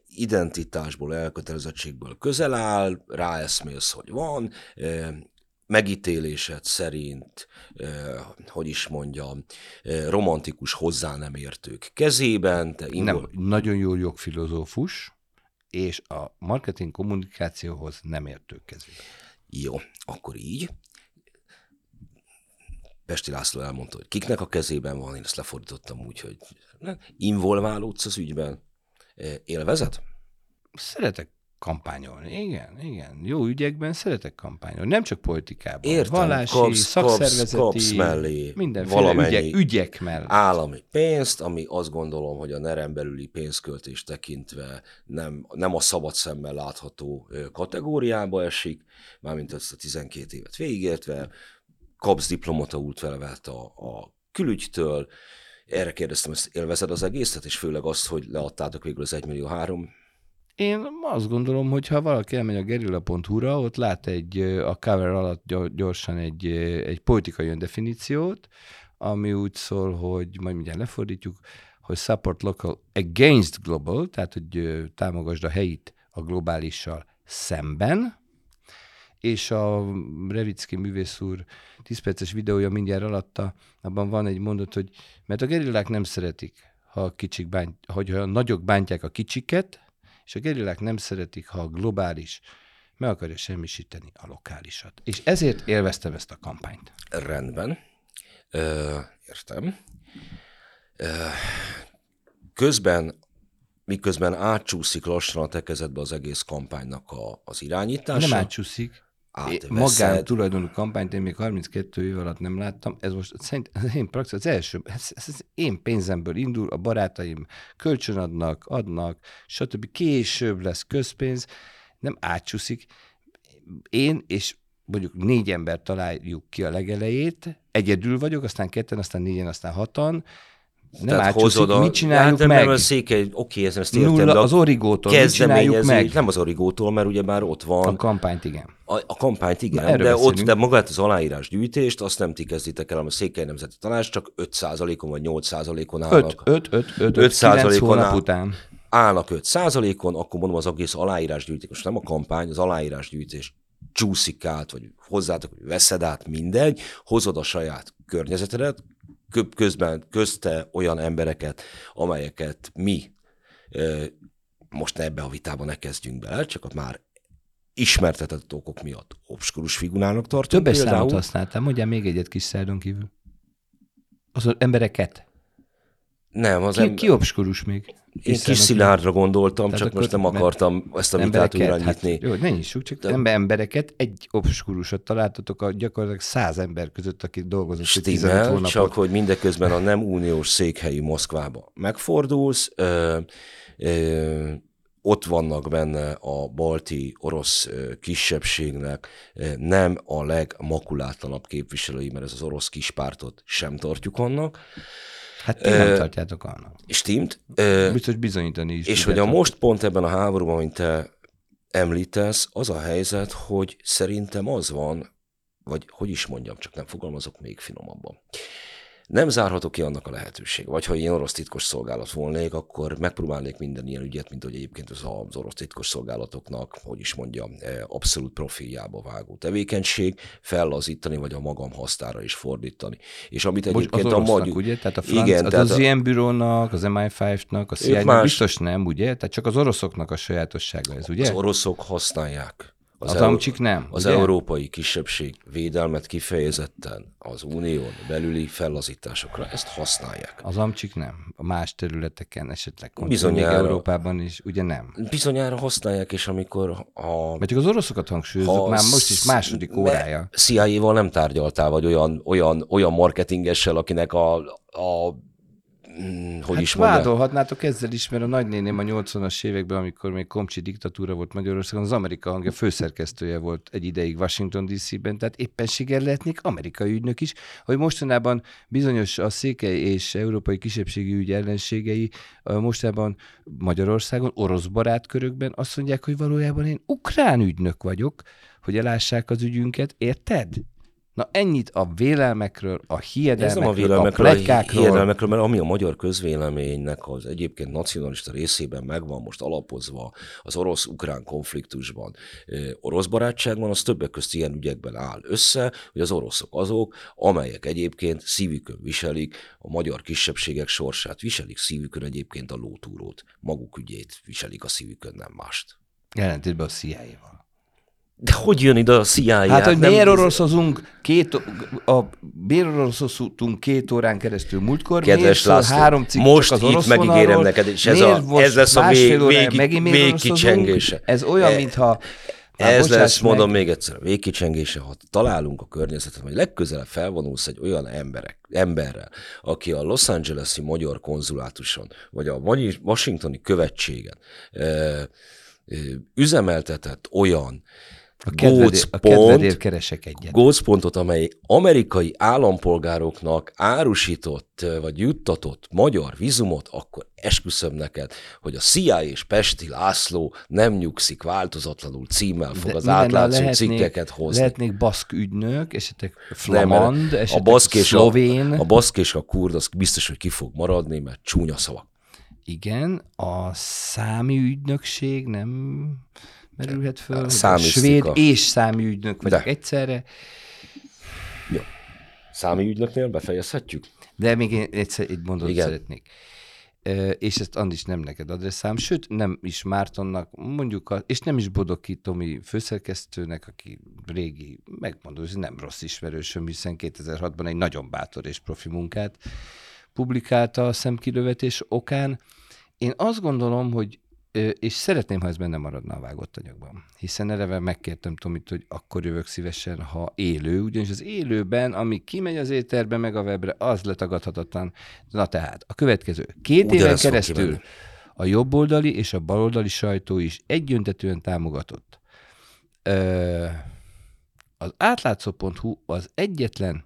identitásból, elkötelezettségből közel áll, ráeszmélsz, hogy van, megítélésed szerint, hogy is mondjam, romantikus hozzá nem értők kezében. Te ingol... Nem, nagyon jó jogfilozófus, és a marketing kommunikációhoz nem értők kezében. Jó, akkor így. Pesti László elmondta, hogy kiknek a kezében van, én ezt lefordítottam úgy, hogy involválódsz az ügyben. Élvezet? Szeretek kampányolni. Igen, igen. Jó ügyekben szeretek kampányolni. Nem csak politikában. Értem, Vallási, kapsz, szakszervezeti, kapsz, kapsz mellé mindenféle ügyek, ügyek mellett. Állami pénzt, ami azt gondolom, hogy a nerem belüli pénzköltés tekintve nem, nem a szabad szemmel látható kategóriába esik, mármint ezt a 12 évet végigértve, kapsz diplomata útlevelet a, a külügytől, erre kérdeztem, ezt élvezed az egészet, és főleg azt, hogy leadtátok végül az 1 millió 3 Én azt gondolom, hogy ha valaki elmegy a gerilla.hu-ra, ott lát egy, a cover alatt gyorsan egy, egy politikai öndefiníciót, ami úgy szól, hogy majd mindjárt lefordítjuk, hogy support local against global, tehát hogy támogasd a helyit a globálissal szemben, és a Revicki művész úr 10 perces videója mindjárt alatta, abban van egy mondat, hogy mert a gerillák nem szeretik, ha a kicsik bánt, hogy a nagyok bántják a kicsiket, és a gerillák nem szeretik, ha a globális meg akarja semmisíteni a lokálisat. És ezért élveztem ezt a kampányt. Rendben. Ö, értem. Ö, közben, miközben átcsúszik lassan a tekezetbe az egész kampánynak a, az irányítása. Nem átcsúszik. Magán tulajdonú kampányt én még 32 év alatt nem láttam. Ez most szerint az én praxis, az első, ez, ez, ez én pénzemből indul, a barátaim kölcsönadnak, adnak, stb. Később lesz közpénz, nem átcsúszik. Én és mondjuk négy ember találjuk ki a legelejét, egyedül vagyok, aztán ketten, aztán négyen, aztán hatan, nem Tehát hozod a... Mit csináljuk hát, meg? Nem, a székely, oké, ez ezt értem, Nulla, az origótól, mit csináljuk meg? Nem az origótól, mert ugye már ott van. A kampányt igen. A, a kampányt igen, de ott, de magát az aláírás gyűjtést, azt nem ti kezditek el, a Székely Nemzeti Tanács csak 5%-on vagy 8%-on állnak. 5, 5, 5, 5, 5 százalékon áll, után. Állnak 5 százalékon, akkor mondom az egész aláírás gyűjtés, most nem a kampány, az aláírás gyűjtés csúszik át, vagy hozzátok, vagy veszed át, mindegy, hozod a saját környezetedet, közben közte olyan embereket, amelyeket mi most ebbe a vitába ne kezdjünk bele, csak ott már ismertetett okok miatt obskurus figurának tartunk. Többes például. számot használtam, mondjál még egyet kis szárdon kívül. Az embereket. Nem, az ki, em... ki obskurus még? Én kis szilárdra gondoltam, csak most nem akartam ezt a vitát újra hát nyitni. Hát, jó, ne nyissuk, csak De... ember, embereket, egy obskurusot találtatok a gyakorlatilag száz ember között, aki dolgozott Stimmel, hónapot. csak hogy mindeközben a nem uniós székhelyi Moszkvába megfordulsz, ö, ö, ott vannak benne a balti orosz kisebbségnek nem a legmakulátlanabb képviselői, mert ez az orosz kispártot sem tartjuk annak, Hát ti nem tartjátok annak. Stimmt. Biztos bizonyítani is. És hogy a most pont ebben a háborúban, mint te említesz, az a helyzet, hogy szerintem az van, vagy hogy is mondjam, csak nem fogalmazok még finomabban nem zárhatok ki annak a lehetőség. Vagy ha én orosz titkos szolgálat volnék, akkor megpróbálnék minden ilyen ügyet, mint hogy egyébként az az orosz titkos szolgálatoknak, hogy is mondjam, eh, abszolút profiljába vágó tevékenység, fellazítani, vagy a magam hasznára is fordítani. És amit egyébként az a magyar... ugye? Tehát a franc, igen, az, tehát az a... ilyen bürónak, az MI5-nak, a cia más... biztos nem, ugye? Tehát csak az oroszoknak a sajátossága ez, ugye? Az oroszok használják az, az amcsik nem. Az ugye? európai kisebbség védelmet kifejezetten az unión belüli fellazításokra ezt használják. Az amcsik nem. A más területeken esetleg Bizonyára, Európában is, ugye nem. Bizonyára használják, és amikor a... Mert az oroszokat hangsúlyozok, már most is második órája. CIA-val nem tárgyaltál, vagy olyan, olyan, olyan marketingessel, akinek a, a hogy hát is mondjam. vádolhatnátok ezzel is, mert a nagynéném a 80-as években, amikor még Komcsi diktatúra volt Magyarországon, az Amerika hangja főszerkesztője volt egy ideig Washington DC-ben, tehát éppenséggel lehetnék amerikai ügynök is, hogy mostanában bizonyos a székely és európai kisebbségi ügy ellenségei mostában Magyarországon, orosz barátkörökben azt mondják, hogy valójában én ukrán ügynök vagyok, hogy elássák az ügyünket, érted? Na ennyit a vélelmekről, a hiedelmekről, Ez a, vélelmekről, a pletykákról. A hiedelmekről, mert ami a magyar közvéleménynek az egyébként nacionalista részében megvan most alapozva az orosz-ukrán konfliktusban, orosz barátságban, az többek közt ilyen ügyekben áll össze, hogy az oroszok azok, amelyek egyébként szívükön viselik a magyar kisebbségek sorsát, viselik szívükön egyébként a lótúrót, maguk ügyét viselik a szívükön, nem mást. Jelentétben a CIA-val. De hogy jön ide a CIA? Hát, hogy miért oroszozunk két, a, miért oroszoztunk két órán keresztül múltkor, Kedves László, három cikk most az itt megígérem neked, és ez, a, ez lesz a vég, vég, végkicsengése. Ez olyan, e, mintha már ez lesz, meg. mondom még egyszer, a végkicsengése, ha találunk a környezetet, vagy legközelebb felvonulsz egy olyan emberek, emberrel, aki a Los Angeles-i magyar konzulátuson, vagy a Washingtoni követségen üzemeltetett olyan A kedvedér, a kedvedér keresek egyet. gócpontot, amely amerikai állampolgároknak árusított vagy juttatott magyar vizumot, akkor esküszöm neked, hogy a CIA és Pesti László nem nyugszik változatlanul címmel fog De az átlátszó lehetnék- cikkeket hozni. Lehetnék baszk ügynök, esetleg Nem, flamand, a esetleg baszk és a, szlovén. a baszk és a kurd az biztos, hogy ki fog maradni, mert csúnya szavak. Igen, a számi ügynökség nem merülhet föl. Svéd és számi ügynök vagyok De. egyszerre, Jó. Számi ügynöknél befejezhetjük? de még én egyszer egy mondatot Igen. szeretnék. Ö, és ezt Andis nem neked adresszám, sőt nem is Mártonnak, mondjuk, a, és nem is Bodoki Tomi főszerkesztőnek, aki régi, megmondom, hogy nem rossz ismerősöm, hiszen 2006-ban egy nagyon bátor és profi munkát publikálta a szemkilövetés okán. Én azt gondolom, hogy és szeretném, ha ez benne maradna a vágott anyagban. Hiszen eleve megkértem Tomit, hogy akkor jövök szívesen, ha élő, ugyanis az élőben, ami kimegy az éterbe, meg a webre, az letagadhatatlan. Na tehát, a következő. Két éven Ugyanez fog keresztül kimenni. a jobboldali és a baloldali sajtó is egyöntetően támogatott. Ö, az átlátszó.hu az egyetlen,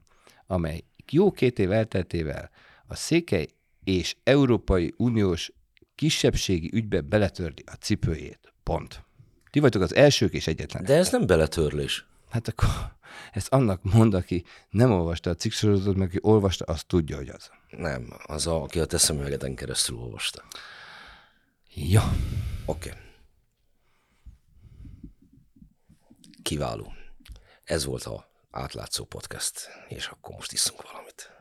amely jó két év elteltével a székely és Európai Uniós kisebbségi ügybe beletördi a cipőjét. Pont. Ti vagytok az elsők és egyetlen. De ez nem beletörlés. Hát akkor ezt annak mond, aki nem olvasta a cikksorozatot, meg aki olvasta, az tudja, hogy az. Nem, az, a, aki a te szemüvegeden keresztül olvasta. Ja. Oké. Okay. Kiváló. Ez volt a átlátszó podcast, és akkor most iszunk valamit.